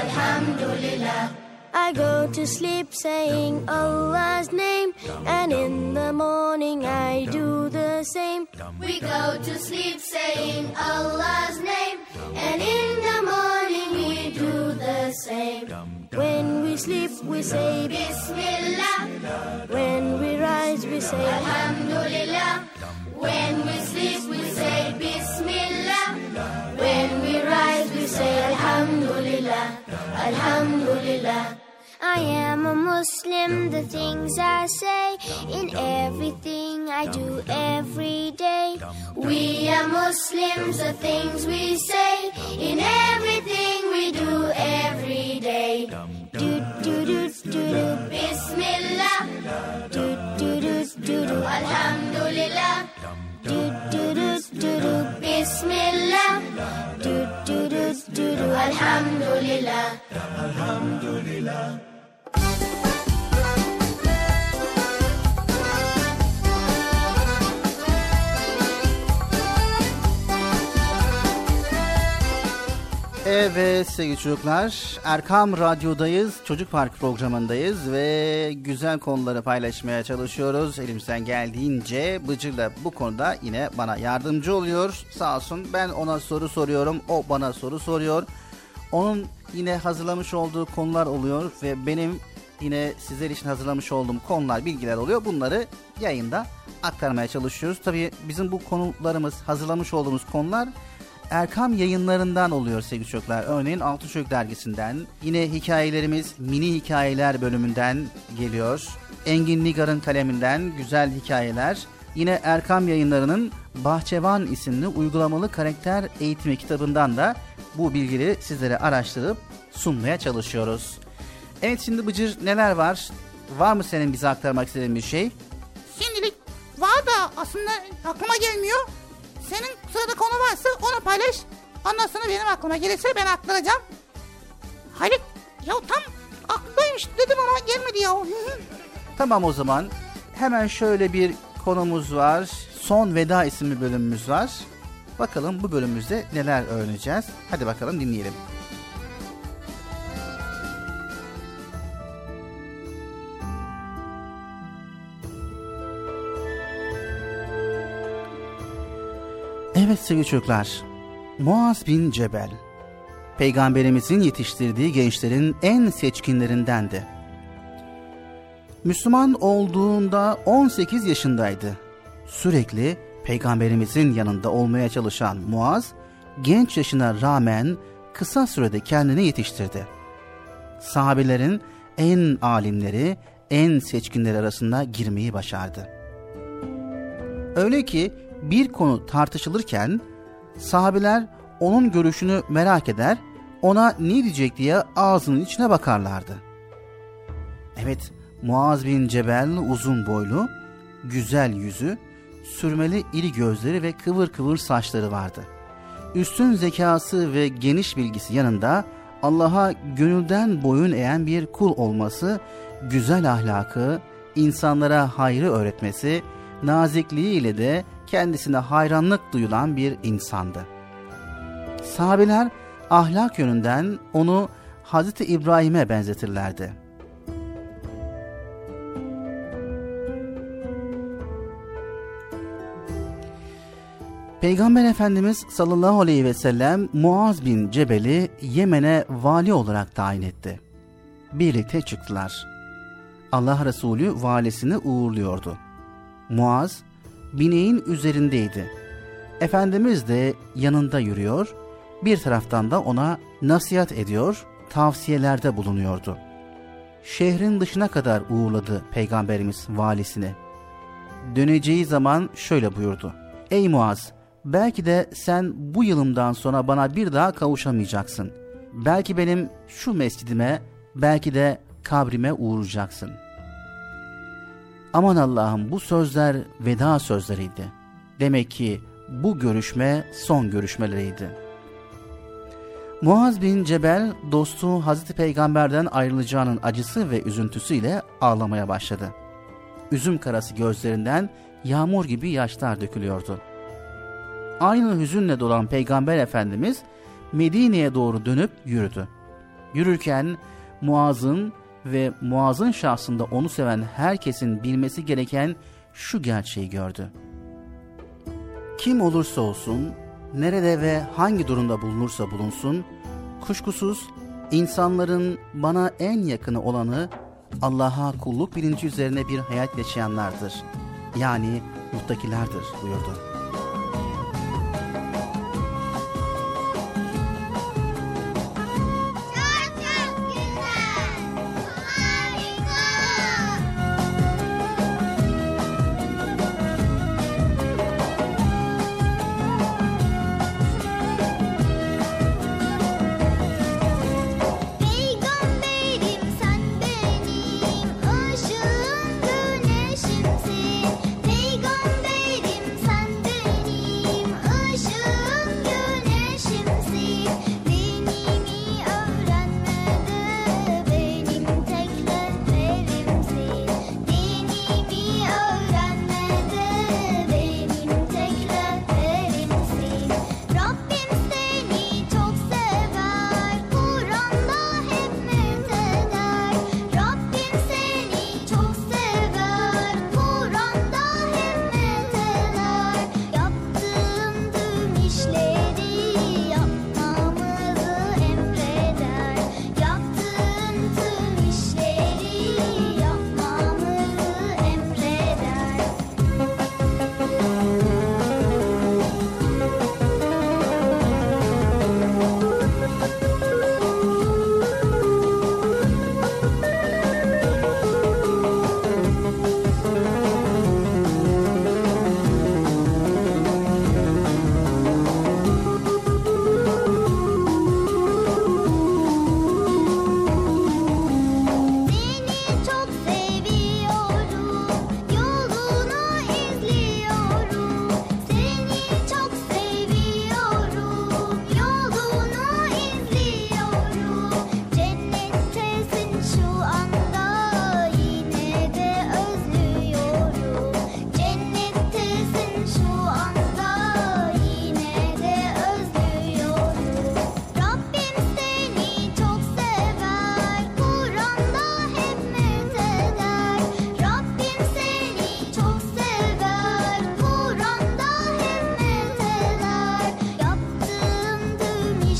Alhamdulillah. I go to sleep saying Allah's name, and in the morning I do the same. We go to sleep saying Allah's name, and in the morning we do the same. When we sleep, we say Bismillah. When we rise, we say Alhamdulillah. When we sleep, we say Bismillah. When we rise, we say Alhamdulillah. Alhamdulillah. I am a Muslim, the things I say in everything I do every day. We are Muslims, the things we say in everything we do every day. Do do do do do Bismillah. Do do do do do Alhamdulillah. Do do do do do Bismillah. Do do do do do Alhamdulillah. Evet sevgili çocuklar, Erkam Radyo'dayız, Çocuk Park programındayız ve güzel konuları paylaşmaya çalışıyoruz. Elimizden geldiğince Bıcır da bu konuda yine bana yardımcı oluyor. Sağ olsun ben ona soru soruyorum, o bana soru soruyor. Onun yine hazırlamış olduğu konular oluyor ve benim yine sizler için hazırlamış olduğum konular, bilgiler oluyor. Bunları yayında aktarmaya çalışıyoruz. Tabii bizim bu konularımız, hazırlamış olduğumuz konular Erkam yayınlarından oluyor sevgili çocuklar. Örneğin Altın Çocuk dergisinden. Yine hikayelerimiz mini hikayeler bölümünden geliyor. Engin Nigar'ın kaleminden güzel hikayeler. Yine Erkam yayınlarının Bahçevan isimli uygulamalı karakter eğitimi kitabından da bu bilgileri sizlere araştırıp sunmaya çalışıyoruz. Evet şimdi Bıcır neler var? Var mı senin bize aktarmak istediğin bir şey? Şimdilik var da aslında aklıma gelmiyor. Senin sırada konu varsa onu paylaş. Ondan sonra benim aklıma gelirse ben aktaracağım. Halit ya tam aklımdaymış dedim ama gelmedi ya. Tamam o zaman hemen şöyle bir konumuz var. Son Veda isimli bölümümüz var. Bakalım bu bölümümüzde neler öğreneceğiz. Hadi bakalım dinleyelim. Evet sevgili çocuklar. Muaz bin Cebel, Peygamberimizin yetiştirdiği gençlerin en seçkinlerindendi. Müslüman olduğunda 18 yaşındaydı. Sürekli Peygamberimizin yanında olmaya çalışan Muaz, genç yaşına rağmen kısa sürede kendini yetiştirdi. Sahabelerin en alimleri, en seçkinleri arasında girmeyi başardı. Öyle ki bir konu tartışılırken sahabeler onun görüşünü merak eder, ona ne diyecek diye ağzının içine bakarlardı. Evet, Muaz bin Cebel uzun boylu, güzel yüzü, sürmeli iri gözleri ve kıvır kıvır saçları vardı. Üstün zekası ve geniş bilgisi yanında Allah'a gönülden boyun eğen bir kul olması, güzel ahlakı, insanlara hayrı öğretmesi, nazikliğiyle de kendisine hayranlık duyulan bir insandı. Sahabeler ahlak yönünden onu Hazreti İbrahim'e benzetirlerdi. Peygamber Efendimiz sallallahu aleyhi ve sellem Muaz bin Cebel'i Yemen'e vali olarak tayin etti. Birlikte çıktılar. Allah Resulü valisini uğurluyordu. Muaz bineğin üzerindeydi. Efendimiz de yanında yürüyor, bir taraftan da ona nasihat ediyor, tavsiyelerde bulunuyordu. Şehrin dışına kadar uğurladı Peygamberimiz valisini. Döneceği zaman şöyle buyurdu. Ey Muaz! Belki de sen bu yılımdan sonra bana bir daha kavuşamayacaksın. Belki benim şu mescidime, belki de kabrime uğrayacaksın. Aman Allah'ım bu sözler veda sözleriydi. Demek ki bu görüşme son görüşmeleriydi. Muaz bin Cebel dostu Hazreti Peygamber'den ayrılacağının acısı ve üzüntüsüyle ağlamaya başladı. Üzüm karası gözlerinden yağmur gibi yaşlar dökülüyordu. Aynı hüzünle dolan Peygamber Efendimiz Medine'ye doğru dönüp yürüdü. Yürürken Muaz'ın ve Muaz'ın şahsında onu seven herkesin bilmesi gereken şu gerçeği gördü. Kim olursa olsun, nerede ve hangi durumda bulunursa bulunsun, kuşkusuz insanların bana en yakını olanı Allah'a kulluk bilinci üzerine bir hayat yaşayanlardır. Yani muttakilerdir buyurdu.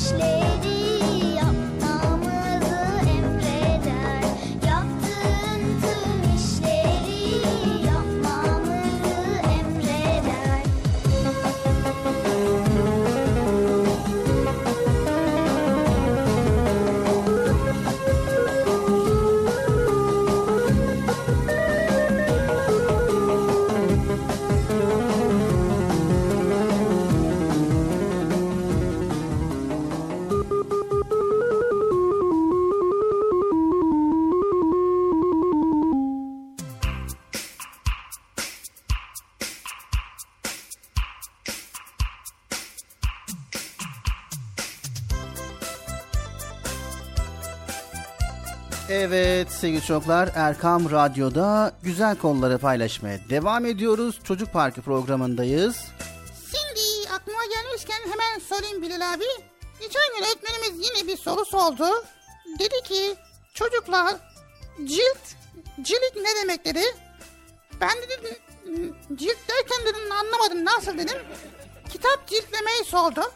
schlägt. Sevgili çocuklar Erkam Radyo'da güzel konuları paylaşmaya devam ediyoruz. Çocuk Parkı programındayız. Şimdi aklıma gelmişken hemen sorayım Bilal abi. Geçen gün öğretmenimiz yine bir soru sordu. Dedi ki çocuklar cilt, cilik ne demek dedi. Ben de dedim cilt derken dedim anlamadım nasıl dedim. Kitap ciltlemeyi sordu.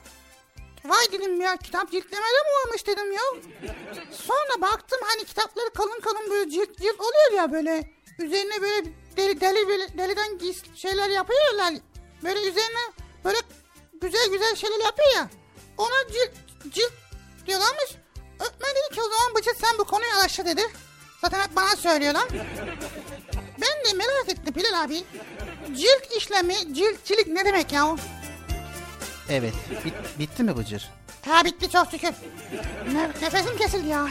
Vay dedim ya kitap ciltleme de mi varmış dedim ya. Sonra baktım hani kitapları kalın kalın böyle cilt cilt oluyor ya böyle. Üzerine böyle deli deli böyle deliden şeyler yapıyorlar. Böyle üzerine böyle güzel güzel şeyler yapıyor ya. Ona cilt cilt diyorlarmış. Öğretmen dedi ki o zaman Bıcıt sen bu konuyu araştır dedi. Zaten hep bana söylüyorlar. Ben de merak ettim Bilal abi. Cilt işlemi, ciltçilik ne demek ya? Evet bit- bitti mi Bıcır? Ha bitti çok şükür. Ne- nefesim kesildi ya.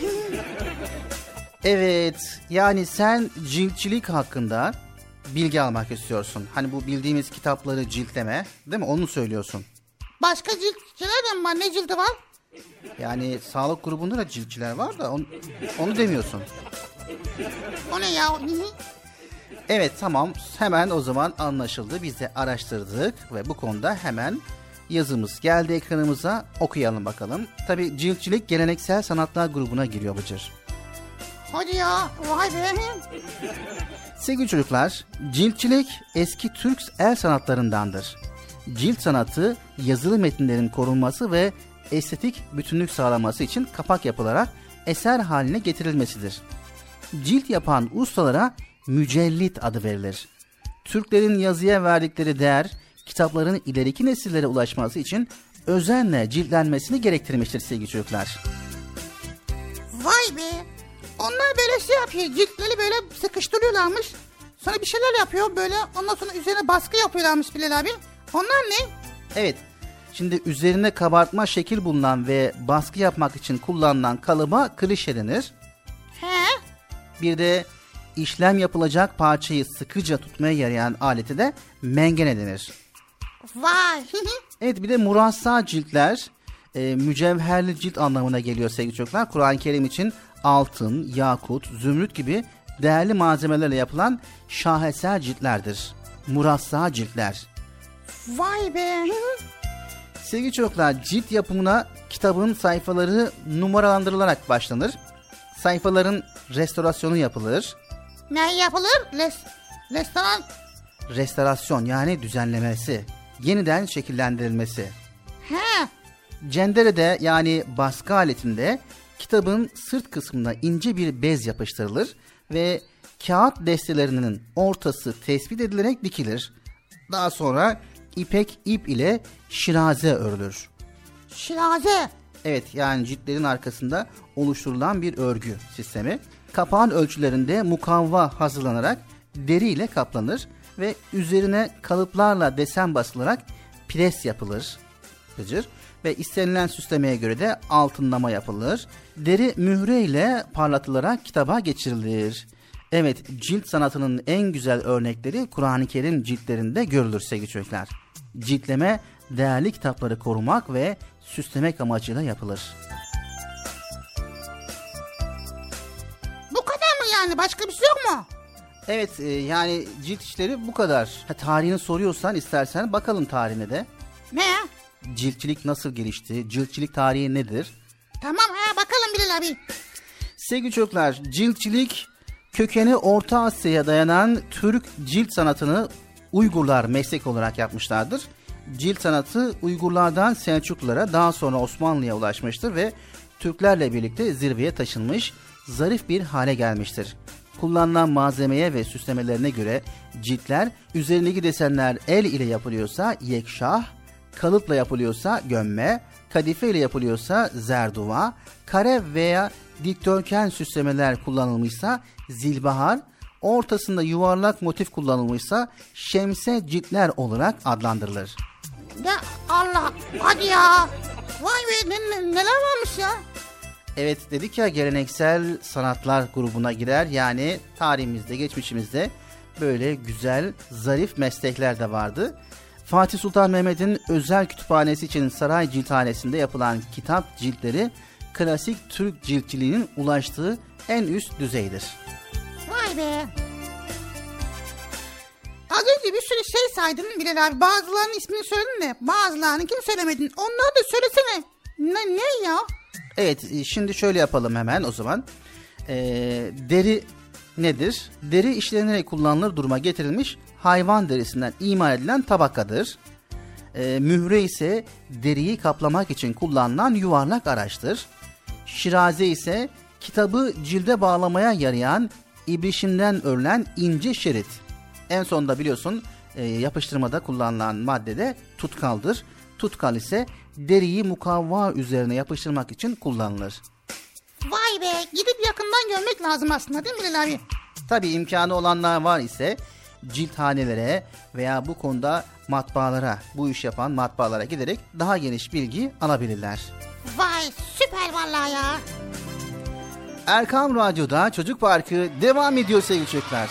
Evet yani sen ciltçilik hakkında bilgi almak istiyorsun. Hani bu bildiğimiz kitapları ciltleme değil mi onu söylüyorsun. Başka ciltçiler de mi var? Ne cildi var? Yani sağlık grubunda da ciltçiler var da onu, onu demiyorsun. O ne ya? Evet tamam hemen o zaman anlaşıldı. Biz de araştırdık ve bu konuda hemen yazımız geldi ekranımıza okuyalım bakalım. Tabi ciltçilik geleneksel sanatlar grubuna giriyor Bıcır. Hadi ya. Vay be. Sevgili çocuklar, ciltçilik eski Türk el sanatlarındandır. Cilt sanatı yazılı metinlerin korunması ve estetik bütünlük sağlaması için kapak yapılarak eser haline getirilmesidir. Cilt yapan ustalara mücellit adı verilir. Türklerin yazıya verdikleri değer kitapların ileriki nesillere ulaşması için özenle ciltlenmesini gerektirmiştir sevgili çocuklar. Vay be. Onlar böyle şey yapıyor. Ciltleri böyle sıkıştırıyorlarmış. Sonra bir şeyler yapıyor böyle. Ondan sonra üzerine baskı yapıyorlarmış Bilal abi. Onlar ne? Evet. Şimdi üzerine kabartma şekil bulunan ve baskı yapmak için kullanılan kalıba klişe denir. He? Bir de işlem yapılacak parçayı sıkıca tutmaya yarayan aleti de mengene denir. Vay. Evet bir de murassa ciltler e, mücevherli cilt anlamına geliyor sevgili çocuklar. Kur'an-ı Kerim için altın, yakut, zümrüt gibi değerli malzemelerle yapılan şaheser ciltlerdir. Murassa ciltler. Vay be. Sevgili çocuklar cilt yapımına kitabın sayfaları numaralandırılarak başlanır. Sayfaların restorasyonu yapılır. ne yapılır? Les, restoran. Restorasyon yani düzenlemesi, yeniden şekillendirilmesi. He. Cendere'de yani baskı aletinde kitabın sırt kısmına ince bir bez yapıştırılır ve kağıt destelerinin ortası tespit edilerek dikilir. Daha sonra ipek ip ile şiraze örülür. Şiraze. Evet yani ciltlerin arkasında oluşturulan bir örgü sistemi. Kapağın ölçülerinde mukavva hazırlanarak deri ile kaplanır ve üzerine kalıplarla desen basılarak pres yapılır. Gıcır. Ve istenilen süslemeye göre de altınlama yapılır. Deri mühre ile parlatılarak kitaba geçirilir. Evet cilt sanatının en güzel örnekleri Kur'an-ı Kerim ciltlerinde görülür sevgili çocuklar. Ciltleme değerli kitapları korumak ve süslemek amacıyla yapılır. Bu kadar mı yani? Başka bir şey yok mu? Evet e, yani cilt işleri bu kadar. Ha, tarihini soruyorsan istersen bakalım tarihine de. Ne ya? Ciltçilik nasıl gelişti? Ciltçilik tarihi nedir? Tamam ha bakalım Bilal abi. Sevgili çocuklar, ciltçilik kökeni Orta Asya'ya dayanan Türk cilt sanatını Uygurlar meslek olarak yapmışlardır. Cilt sanatı Uygurlardan Selçuklulara daha sonra Osmanlı'ya ulaşmıştır ve Türklerle birlikte zirveye taşınmış, zarif bir hale gelmiştir. Kullanılan malzemeye ve süslemelerine göre ciltler üzerindeki desenler el ile yapılıyorsa yekşah, kalıpla yapılıyorsa gömme, kadife ile yapılıyorsa zerduva, kare veya dikdörtgen süslemeler kullanılmışsa zilbahar, ortasında yuvarlak motif kullanılmışsa şemse ciltler olarak adlandırılır. Ya Allah hadi ya. Vay be ne, ne- neler varmış ya. Evet dedik ya geleneksel sanatlar grubuna girer yani tarihimizde geçmişimizde böyle güzel zarif meslekler de vardı. Fatih Sultan Mehmet'in özel kütüphanesi için saray cilthanesinde yapılan kitap ciltleri klasik Türk ciltçiliğinin ulaştığı en üst düzeydir. Vay be. Az önce bir sürü şey saydın Bilal abi. Bazılarının ismini söyledin de bazılarını kim söylemedin. Onları da söylesene. Ne, ne ya? Evet e, şimdi şöyle yapalım hemen o zaman. Ee, deri nedir? Deri işlenerek kullanılır duruma getirilmiş hayvan derisinden imal edilen tabakadır. Ee, mühre ise deriyi kaplamak için kullanılan yuvarlak araçtır. Şiraze ise kitabı cilde bağlamaya yarayan ibrişimden örülen ince şerit. En sonunda biliyorsun e, yapıştırmada kullanılan madde de tutkaldır. Tutkal ise deriyi mukavva üzerine yapıştırmak için kullanılır. Vay be. Gidip yakından görmek lazım aslında değil mi Bilal abi? Tabi imkanı olanlar var ise cilthanelere veya bu konuda matbaalara, bu iş yapan matbaalara giderek daha geniş bilgi alabilirler. Vay süper vallahi ya. Erkam Radyo'da Çocuk Parkı devam ediyor sevgili çocuklar.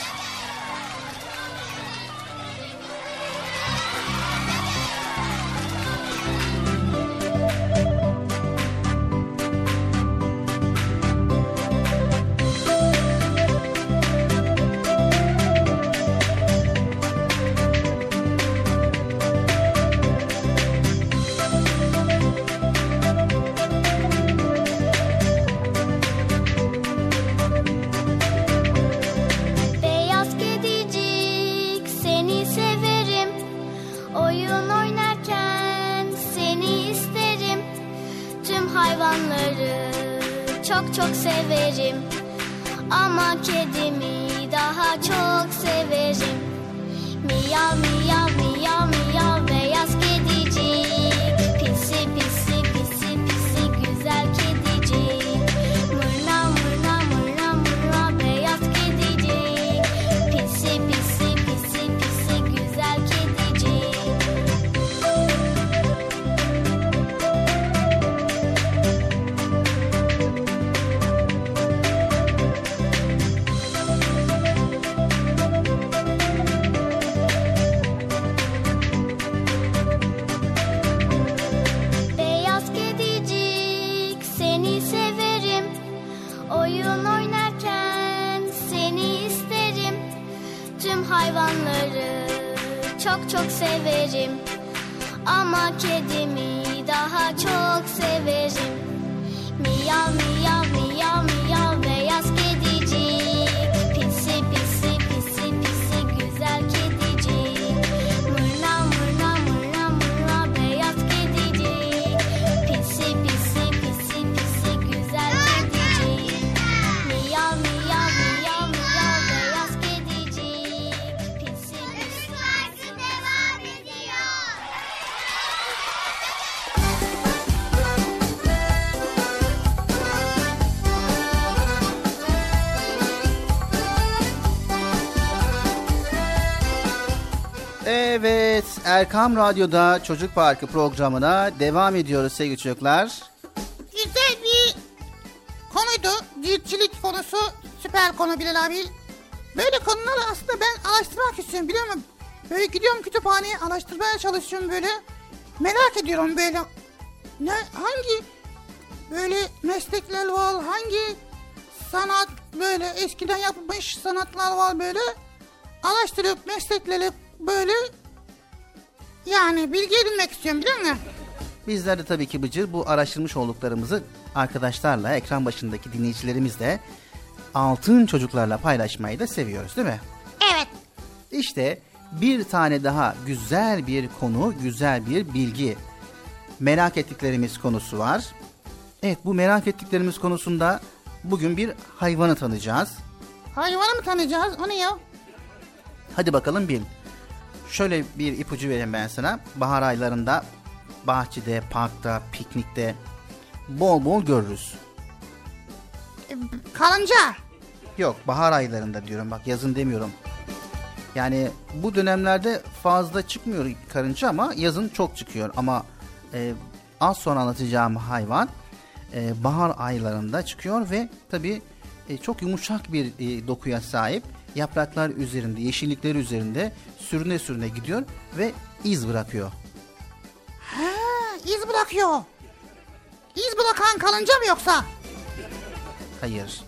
Erkam Radyo'da Çocuk Parkı programına devam ediyoruz sevgili çocuklar. Güzel bir konuydu. Ciltçilik konusu süper konu Bilal abi. Böyle konuları aslında ben araştırmak istiyorum biliyor musun? Böyle gidiyorum kütüphaneye araştırmaya çalışıyorum böyle. Merak ediyorum böyle. Ne hangi böyle meslekler var, hangi sanat böyle eskiden yapılmış sanatlar var böyle. Araştırıp meslekleri böyle yani bilgi edinmek istiyorum biliyor musun? Bizler de tabii ki Bıcır bu araştırmış olduklarımızı arkadaşlarla, ekran başındaki dinleyicilerimizle, altın çocuklarla paylaşmayı da seviyoruz değil mi? Evet. İşte bir tane daha güzel bir konu, güzel bir bilgi. Merak ettiklerimiz konusu var. Evet bu merak ettiklerimiz konusunda bugün bir hayvanı tanıyacağız. Hayvanı mı tanıyacağız? O ne ya? Hadi bakalım bil. Şöyle bir ipucu vereyim ben sana. Bahar aylarında bahçede, parkta, piknikte bol bol görürüz. Karınca. Yok bahar aylarında diyorum bak yazın demiyorum. Yani bu dönemlerde fazla çıkmıyor karınca ama yazın çok çıkıyor. Ama e, az sonra anlatacağım hayvan e, bahar aylarında çıkıyor ve tabi çok yumuşak bir e, dokuya sahip. Yapraklar üzerinde, yeşillikler üzerinde sürüne sürüne gidiyor ve iz bırakıyor. Ha, iz bırakıyor. İz bırakan kalınca mı yoksa? Hayır.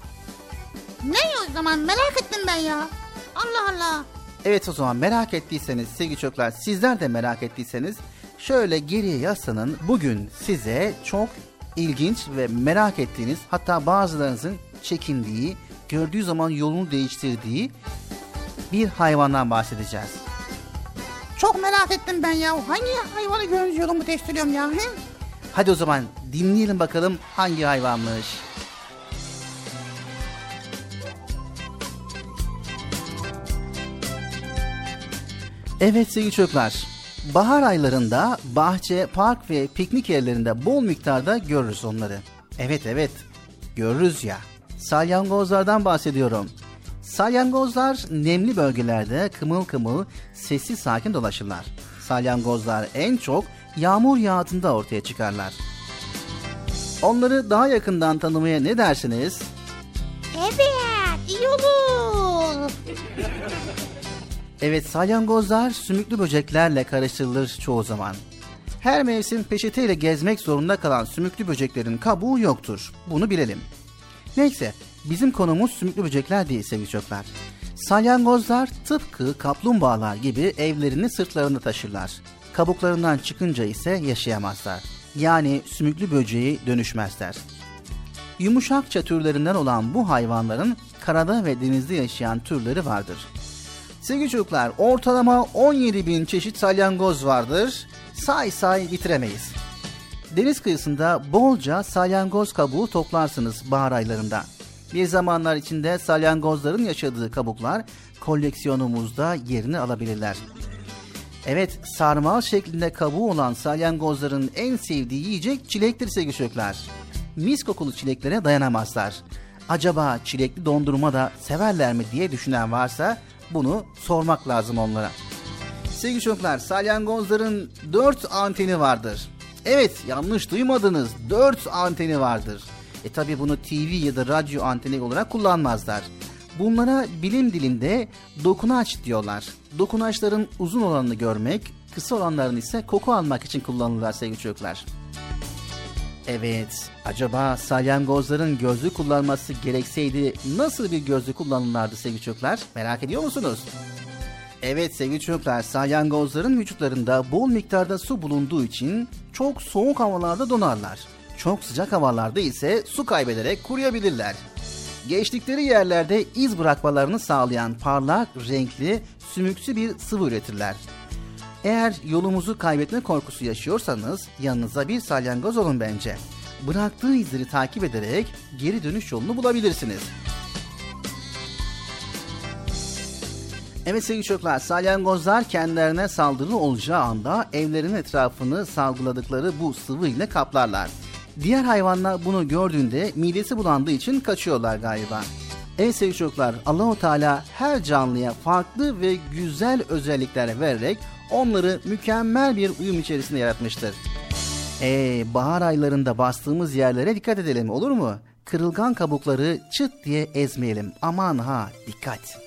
Ne o zaman merak ettim ben ya. Allah Allah. Evet o zaman merak ettiyseniz sevgili çocuklar sizler de merak ettiyseniz şöyle geriye yaslanın. Bugün size çok ilginç ve merak ettiğiniz hatta bazılarınızın çekindiği, gördüğü zaman yolunu değiştirdiği bir hayvandan bahsedeceğiz. Çok merak ettim ben ya. Hangi hayvanı görünce yolumu değiştiriyorum ya? He? Hadi o zaman dinleyelim bakalım hangi hayvanmış. Evet sevgili çocuklar, bahar aylarında bahçe, park ve piknik yerlerinde bol miktarda görürüz onları. Evet evet, görürüz ya. Salyangozlardan bahsediyorum. Salyangozlar nemli bölgelerde kımıl kımıl, sessiz sakin dolaşırlar. Salyangozlar en çok yağmur yağdığında ortaya çıkarlar. Onları daha yakından tanımaya ne dersiniz? Evet iyi olur. Evet salyangozlar sümüklü böceklerle karıştırılır çoğu zaman. Her mevsim peçeteyle gezmek zorunda kalan sümüklü böceklerin kabuğu yoktur. Bunu bilelim. Neyse bizim konumuz sümüklü böcekler değil sevgili çocuklar. Salyangozlar tıpkı kaplumbağalar gibi evlerini sırtlarında taşırlar. Kabuklarından çıkınca ise yaşayamazlar. Yani sümüklü böceği dönüşmezler. Yumuşakça türlerinden olan bu hayvanların karada ve denizde yaşayan türleri vardır. Sevgili çocuklar ortalama 17 bin çeşit salyangoz vardır. Say say bitiremeyiz. Deniz kıyısında bolca salyangoz kabuğu toplarsınız bahar aylarında. Bir zamanlar içinde salyangozların yaşadığı kabuklar koleksiyonumuzda yerini alabilirler. Evet sarmal şeklinde kabuğu olan salyangozların en sevdiği yiyecek çilektir sevgili çocuklar. Mis kokulu çileklere dayanamazlar. Acaba çilekli dondurma da severler mi diye düşünen varsa bunu sormak lazım onlara. Sevgili çocuklar salyangozların 4 anteni vardır. Evet yanlış duymadınız 4 anteni vardır. E tabi bunu TV ya da radyo anteni olarak kullanmazlar. Bunlara bilim dilinde dokunaç diyorlar. Dokunaçların uzun olanını görmek, kısa olanların ise koku almak için kullanılırlar sevgili çocuklar. Evet, acaba salyangozların gözlük kullanması gerekseydi nasıl bir gözlük kullanırlardı sevgili çocuklar? Merak ediyor musunuz? Evet sevgili çocuklar, salyangozların vücutlarında bol miktarda su bulunduğu için çok soğuk havalarda donarlar. Çok sıcak havalarda ise su kaybederek kuruyabilirler. Geçtikleri yerlerde iz bırakmalarını sağlayan parlak, renkli, sümüksü bir sıvı üretirler. Eğer yolumuzu kaybetme korkusu yaşıyorsanız yanınıza bir salyangoz olun bence. Bıraktığı izleri takip ederek geri dönüş yolunu bulabilirsiniz. Evet sevgili çocuklar, salyangozlar kendilerine saldırı olacağı anda evlerin etrafını salgıladıkları bu sıvı ile kaplarlar. Diğer hayvanlar bunu gördüğünde midesi bulandığı için kaçıyorlar galiba. Evet sevgili çocuklar, Allahu Teala her canlıya farklı ve güzel özellikler vererek onları mükemmel bir uyum içerisinde yaratmıştır. Ee, bahar aylarında bastığımız yerlere dikkat edelim olur mu? Kırılgan kabukları çıt diye ezmeyelim. Aman ha dikkat.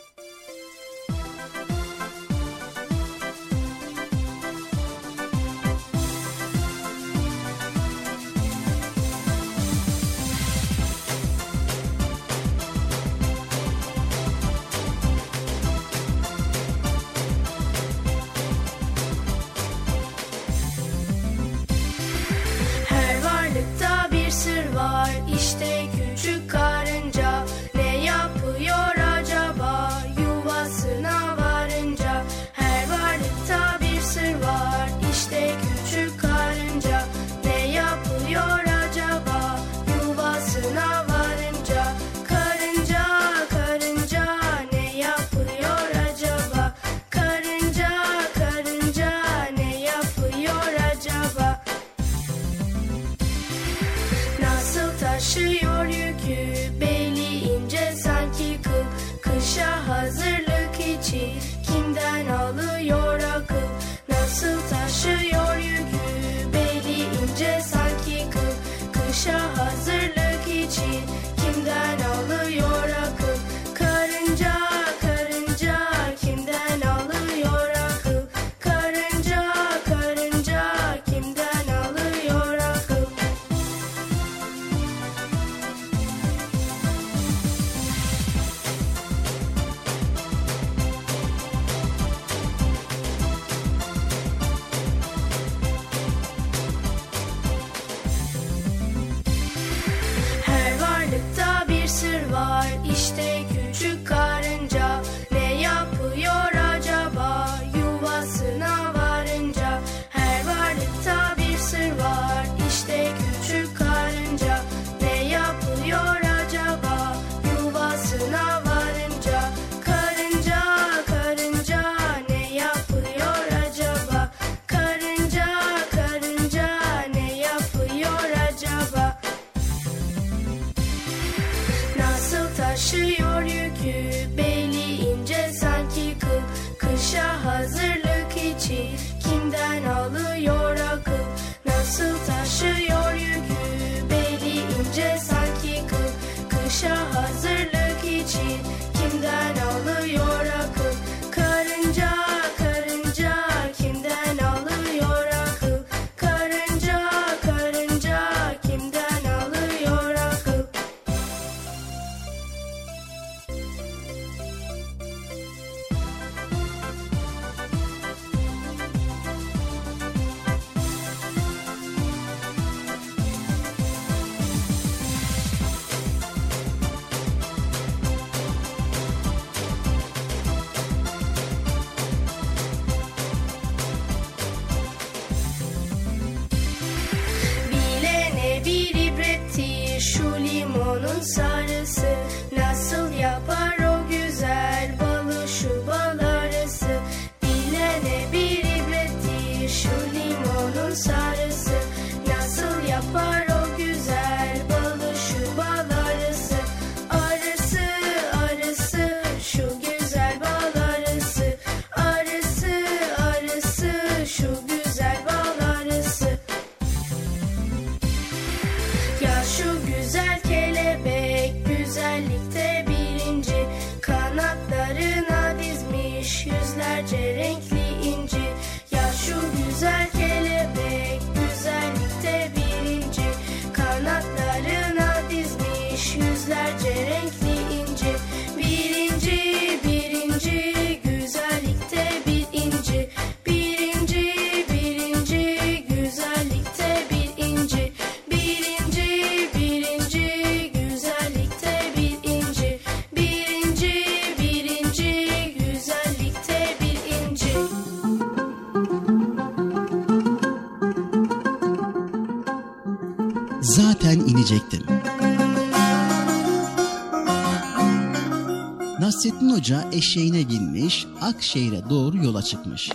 Hoca eşeğine binmiş, Akşehir'e doğru yola çıkmış.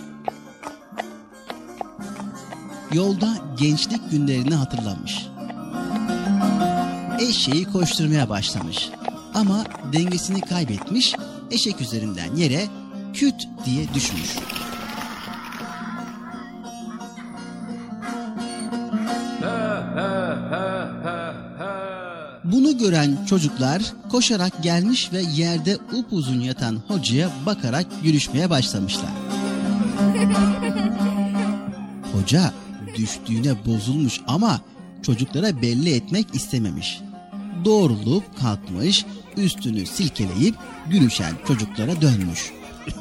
Yolda gençlik günlerini hatırlamış. Eşeği koşturmaya başlamış. Ama dengesini kaybetmiş, eşek üzerinden yere küt diye düşmüş. Bunu gören çocuklar koşarak gelmiş ve yerde upuzun yatan hocaya bakarak gülüşmeye başlamışlar. Hoca düştüğüne bozulmuş ama çocuklara belli etmek istememiş. Doğrulup kalkmış, üstünü silkeleyip gülüşen çocuklara dönmüş.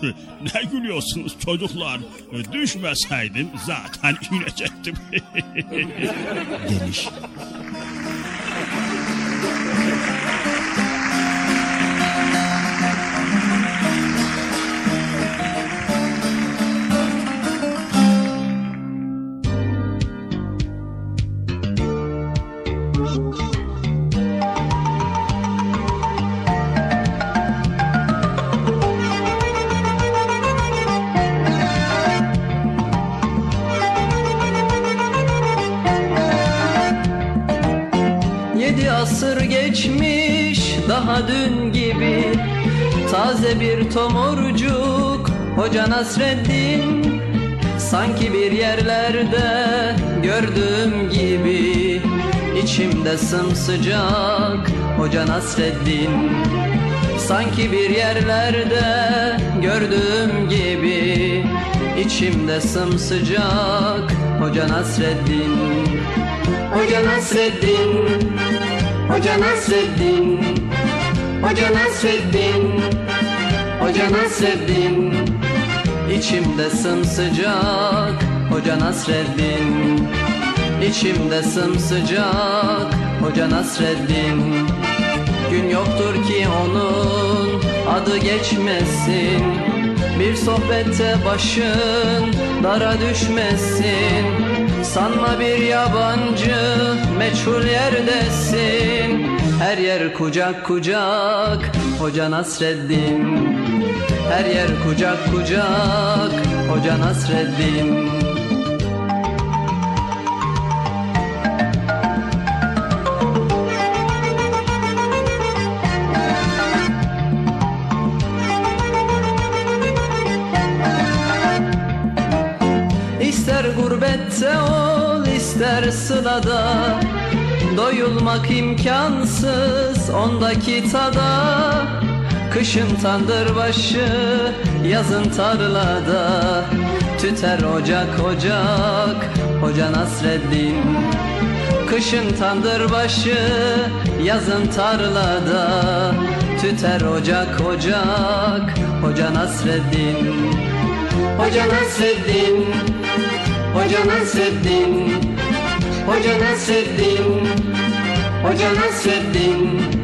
ne gülüyorsunuz çocuklar? Düşmeseydim zaten inecektim. demiş. Tomurcuk Hoca Nasreddin. Sanki bir yerlerde gördüğüm gibi içimde sımsıcak Hoca Nasreddin. Sanki bir yerlerde gördüğüm gibi içimde sımsıcak Hoca Nasreddin. Hoca Nasreddin Hoca Nasreddin Hoca Nasreddin. Hoca Nasreddin İçimde sımsıcak Hoca Nasreddin. İçimde sımsıcak Hoca Nasreddin. Gün yoktur ki onun adı geçmesin. Bir sohbette başın dara düşmesin. Sanma bir yabancı meçhul yerdesin. Her yer kucak kucak Hoca Nasreddin Her yer kucak kucak Hoca Nasreddin. İster gurbette ol ister sılada Doyulmak imkansız ondaki tada Kışın tandır başı yazın tarlada. Tüter ocak ocak Hoca Nasreddin. Kışın tandır başı yazın tarlada. Tüter ocak ocak Hoca Nasreddin. Hoca Nasreddin Hoca Nasreddin. Hoca Nasreddin Hoca Nasreddin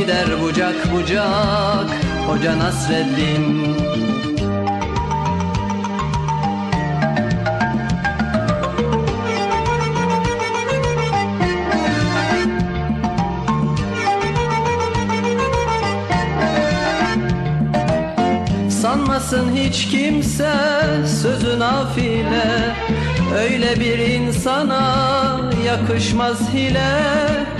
Gider bucak bucak Hoca Nasreddin. Sanmasın hiç kimse sözü nafile. Öyle bir insana yakışmaz hile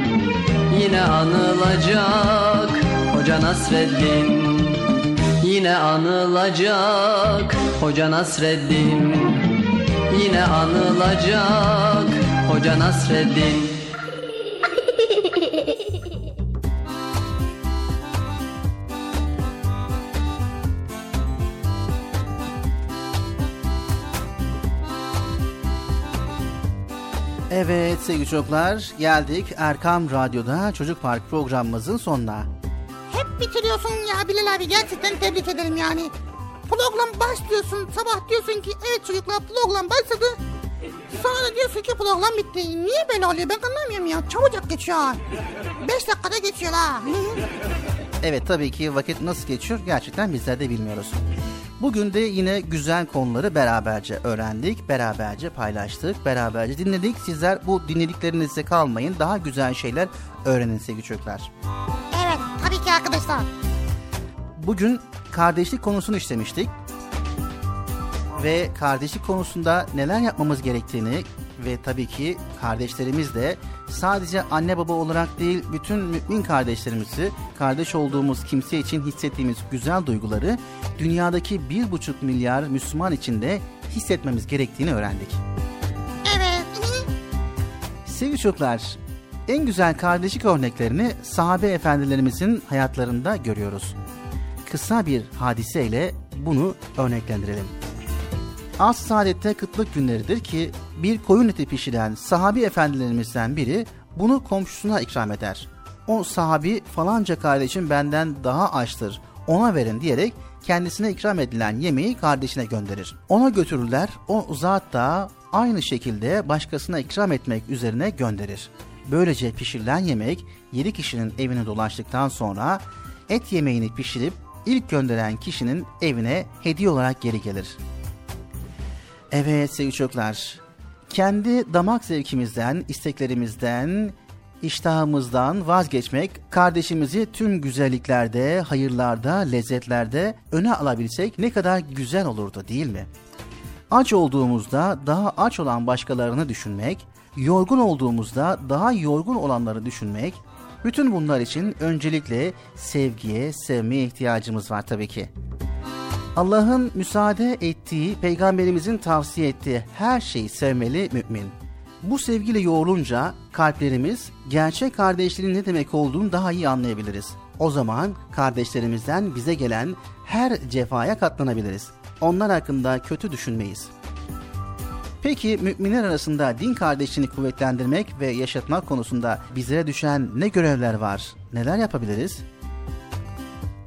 Yine anılacak. Hoca Nasreddin Yine anılacak. Hoca Nasreddin Yine anılacak. Hoca Nasreddin Evet sevgili çocuklar geldik Erkam Radyo'da Çocuk Park programımızın sonuna. Hep bitiriyorsun ya Bilal abi gerçekten tebrik ederim yani. Program başlıyorsun sabah diyorsun ki evet çocuklar program başladı. Sonra da diyorsun ki program bitti. Niye böyle oluyor ben anlamıyorum ya. Çabucak geçiyor. Beş dakikada geçiyor ha. Evet tabii ki vakit nasıl geçiyor gerçekten bizler de bilmiyoruz. Bugün de yine güzel konuları beraberce öğrendik, beraberce paylaştık, beraberce dinledik. Sizler bu dinlediklerinizde kalmayın, daha güzel şeyler öğrenin sevgili çocuklar. Evet tabii ki arkadaşlar. Bugün kardeşlik konusunu işlemiştik. Ve kardeşlik konusunda neler yapmamız gerektiğini ve tabii ki kardeşlerimiz de sadece anne baba olarak değil bütün mümin kardeşlerimizi kardeş olduğumuz kimse için hissettiğimiz güzel duyguları dünyadaki bir buçuk milyar Müslüman için de hissetmemiz gerektiğini öğrendik. Evet. Sevgili çocuklar, en güzel kardeşlik örneklerini sahabe efendilerimizin hayatlarında görüyoruz. Kısa bir hadiseyle bunu örneklendirelim. Az saadette kıtlık günleridir ki bir koyun eti pişiren sahabi efendilerimizden biri bunu komşusuna ikram eder. O sahabi falanca kardeşim benden daha açtır ona verin diyerek kendisine ikram edilen yemeği kardeşine gönderir. Ona götürürler, o zat da aynı şekilde başkasına ikram etmek üzerine gönderir. Böylece pişirilen yemek 7 kişinin evine dolaştıktan sonra et yemeğini pişirip ilk gönderen kişinin evine hediye olarak geri gelir. Evet sevgili çocuklar, kendi damak zevkimizden, isteklerimizden, iştahımızdan vazgeçmek, kardeşimizi tüm güzelliklerde, hayırlarda, lezzetlerde öne alabilsek ne kadar güzel olurdu değil mi? Aç olduğumuzda daha aç olan başkalarını düşünmek, yorgun olduğumuzda daha yorgun olanları düşünmek, bütün bunlar için öncelikle sevgiye, sevmeye ihtiyacımız var tabii ki. Allah'ın müsaade ettiği, peygamberimizin tavsiye ettiği her şeyi sevmeli mümin. Bu sevgiyle yoğrulunca kalplerimiz gerçek kardeşliğin ne demek olduğunu daha iyi anlayabiliriz. O zaman kardeşlerimizden bize gelen her cefaya katlanabiliriz. Onlar hakkında kötü düşünmeyiz. Peki müminler arasında din kardeşliğini kuvvetlendirmek ve yaşatmak konusunda bizlere düşen ne görevler var? Neler yapabiliriz?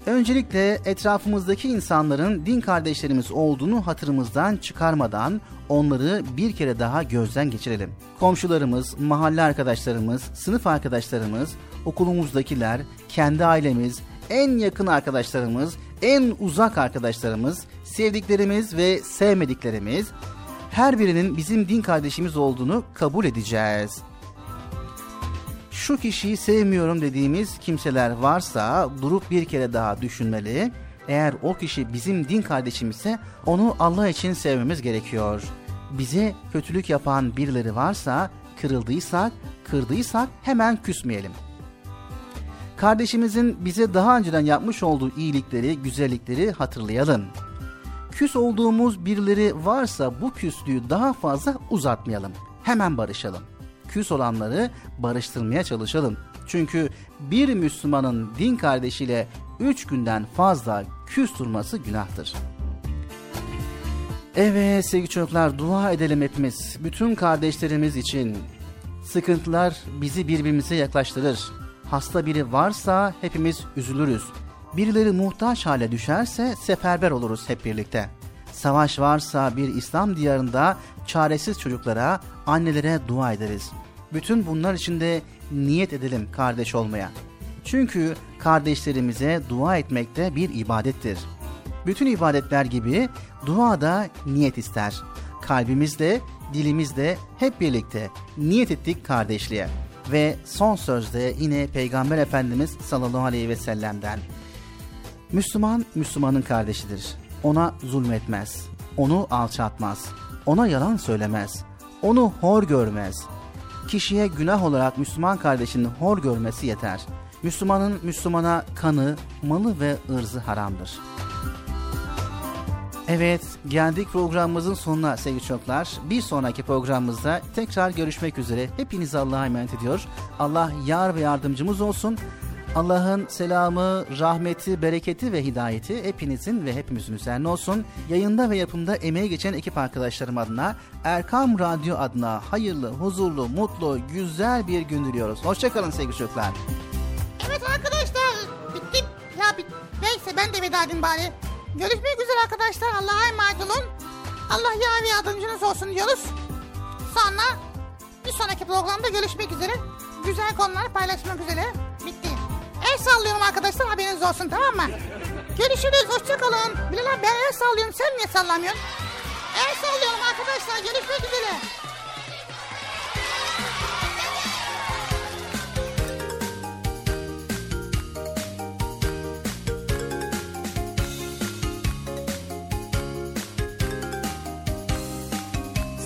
Öncelikle etrafımızdaki insanların din kardeşlerimiz olduğunu hatırımızdan çıkarmadan onları bir kere daha gözden geçirelim. Komşularımız, mahalle arkadaşlarımız, sınıf arkadaşlarımız, okulumuzdakiler, kendi ailemiz, en yakın arkadaşlarımız, en uzak arkadaşlarımız, sevdiklerimiz ve sevmediklerimiz her birinin bizim din kardeşimiz olduğunu kabul edeceğiz şu kişiyi sevmiyorum dediğimiz kimseler varsa durup bir kere daha düşünmeli. Eğer o kişi bizim din kardeşimizse onu Allah için sevmemiz gerekiyor. Bize kötülük yapan birileri varsa kırıldıysak, kırdıysak hemen küsmeyelim. Kardeşimizin bize daha önceden yapmış olduğu iyilikleri, güzellikleri hatırlayalım. Küs olduğumuz birileri varsa bu küslüğü daha fazla uzatmayalım. Hemen barışalım küs olanları barıştırmaya çalışalım. Çünkü bir Müslümanın din kardeşiyle üç günden fazla küs durması günahtır. Evet sevgili çocuklar dua edelim hepimiz. Bütün kardeşlerimiz için sıkıntılar bizi birbirimize yaklaştırır. Hasta biri varsa hepimiz üzülürüz. Birileri muhtaç hale düşerse seferber oluruz hep birlikte. Savaş varsa bir İslam diyarında çaresiz çocuklara, annelere dua ederiz. Bütün bunlar için de niyet edelim kardeş olmaya. Çünkü kardeşlerimize dua etmek de bir ibadettir. Bütün ibadetler gibi dua da niyet ister. Kalbimizde, dilimizde hep birlikte niyet ettik kardeşliğe. Ve son sözde yine Peygamber Efendimiz sallallahu aleyhi ve sellem'den. Müslüman, Müslümanın kardeşidir. Ona zulmetmez, onu alçatmaz, ona yalan söylemez, onu hor görmez, kişiye günah olarak Müslüman kardeşinin hor görmesi yeter. Müslümanın Müslümana kanı, malı ve ırzı haramdır. Evet, geldik programımızın sonuna sevgili çocuklar. Bir sonraki programımızda tekrar görüşmek üzere. Hepinizi Allah'a emanet ediyor. Allah yar ve yardımcımız olsun. Allah'ın selamı, rahmeti, bereketi ve hidayeti hepinizin ve hepimizin üzerine olsun. Yayında ve yapımda emeği geçen ekip arkadaşlarım adına, Erkam Radyo adına hayırlı, huzurlu, mutlu, güzel bir gün diliyoruz. Hoşçakalın sevgili çocuklar. Evet arkadaşlar, bitti. Ya bit neyse ben de veda edeyim bari. Görüşmek üzere arkadaşlar. Allah'a emanet olun. Allah yar ve yardımcınız olsun diyoruz. Sonra bir sonraki programda görüşmek üzere. Güzel konular paylaşmak üzere. Bitti. El sallıyorum arkadaşlar haberiniz olsun tamam mı? Görüşürüz hoşçakalın. Bilal abi ben el sallıyorum sen niye sallamıyorsun? El sallıyorum arkadaşlar görüşmek üzere.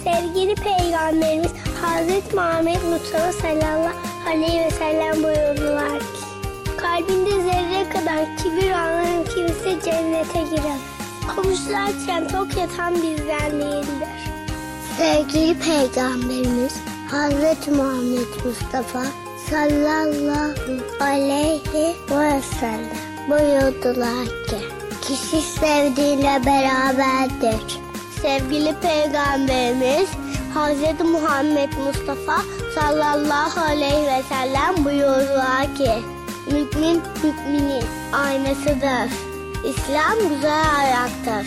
Sevgili Peygamberimiz Hazreti Muhammed Mustafa sallallahu aleyhi ve sellem buyurdular ki Kalbinde zerre kadar kibir olan kimse cennete girer. Komşularken tok yatan bizden değildir. Sevgili Peygamberimiz Hazreti Muhammed Mustafa sallallahu aleyhi ve sellem buyurdular ki kişi sevdiğiyle beraberdir. Sevgili Peygamberimiz Hazreti Muhammed Mustafa sallallahu aleyhi ve sellem buyurdular ki mümin hükmünün aynasıdır. İslam güzel ayaktır.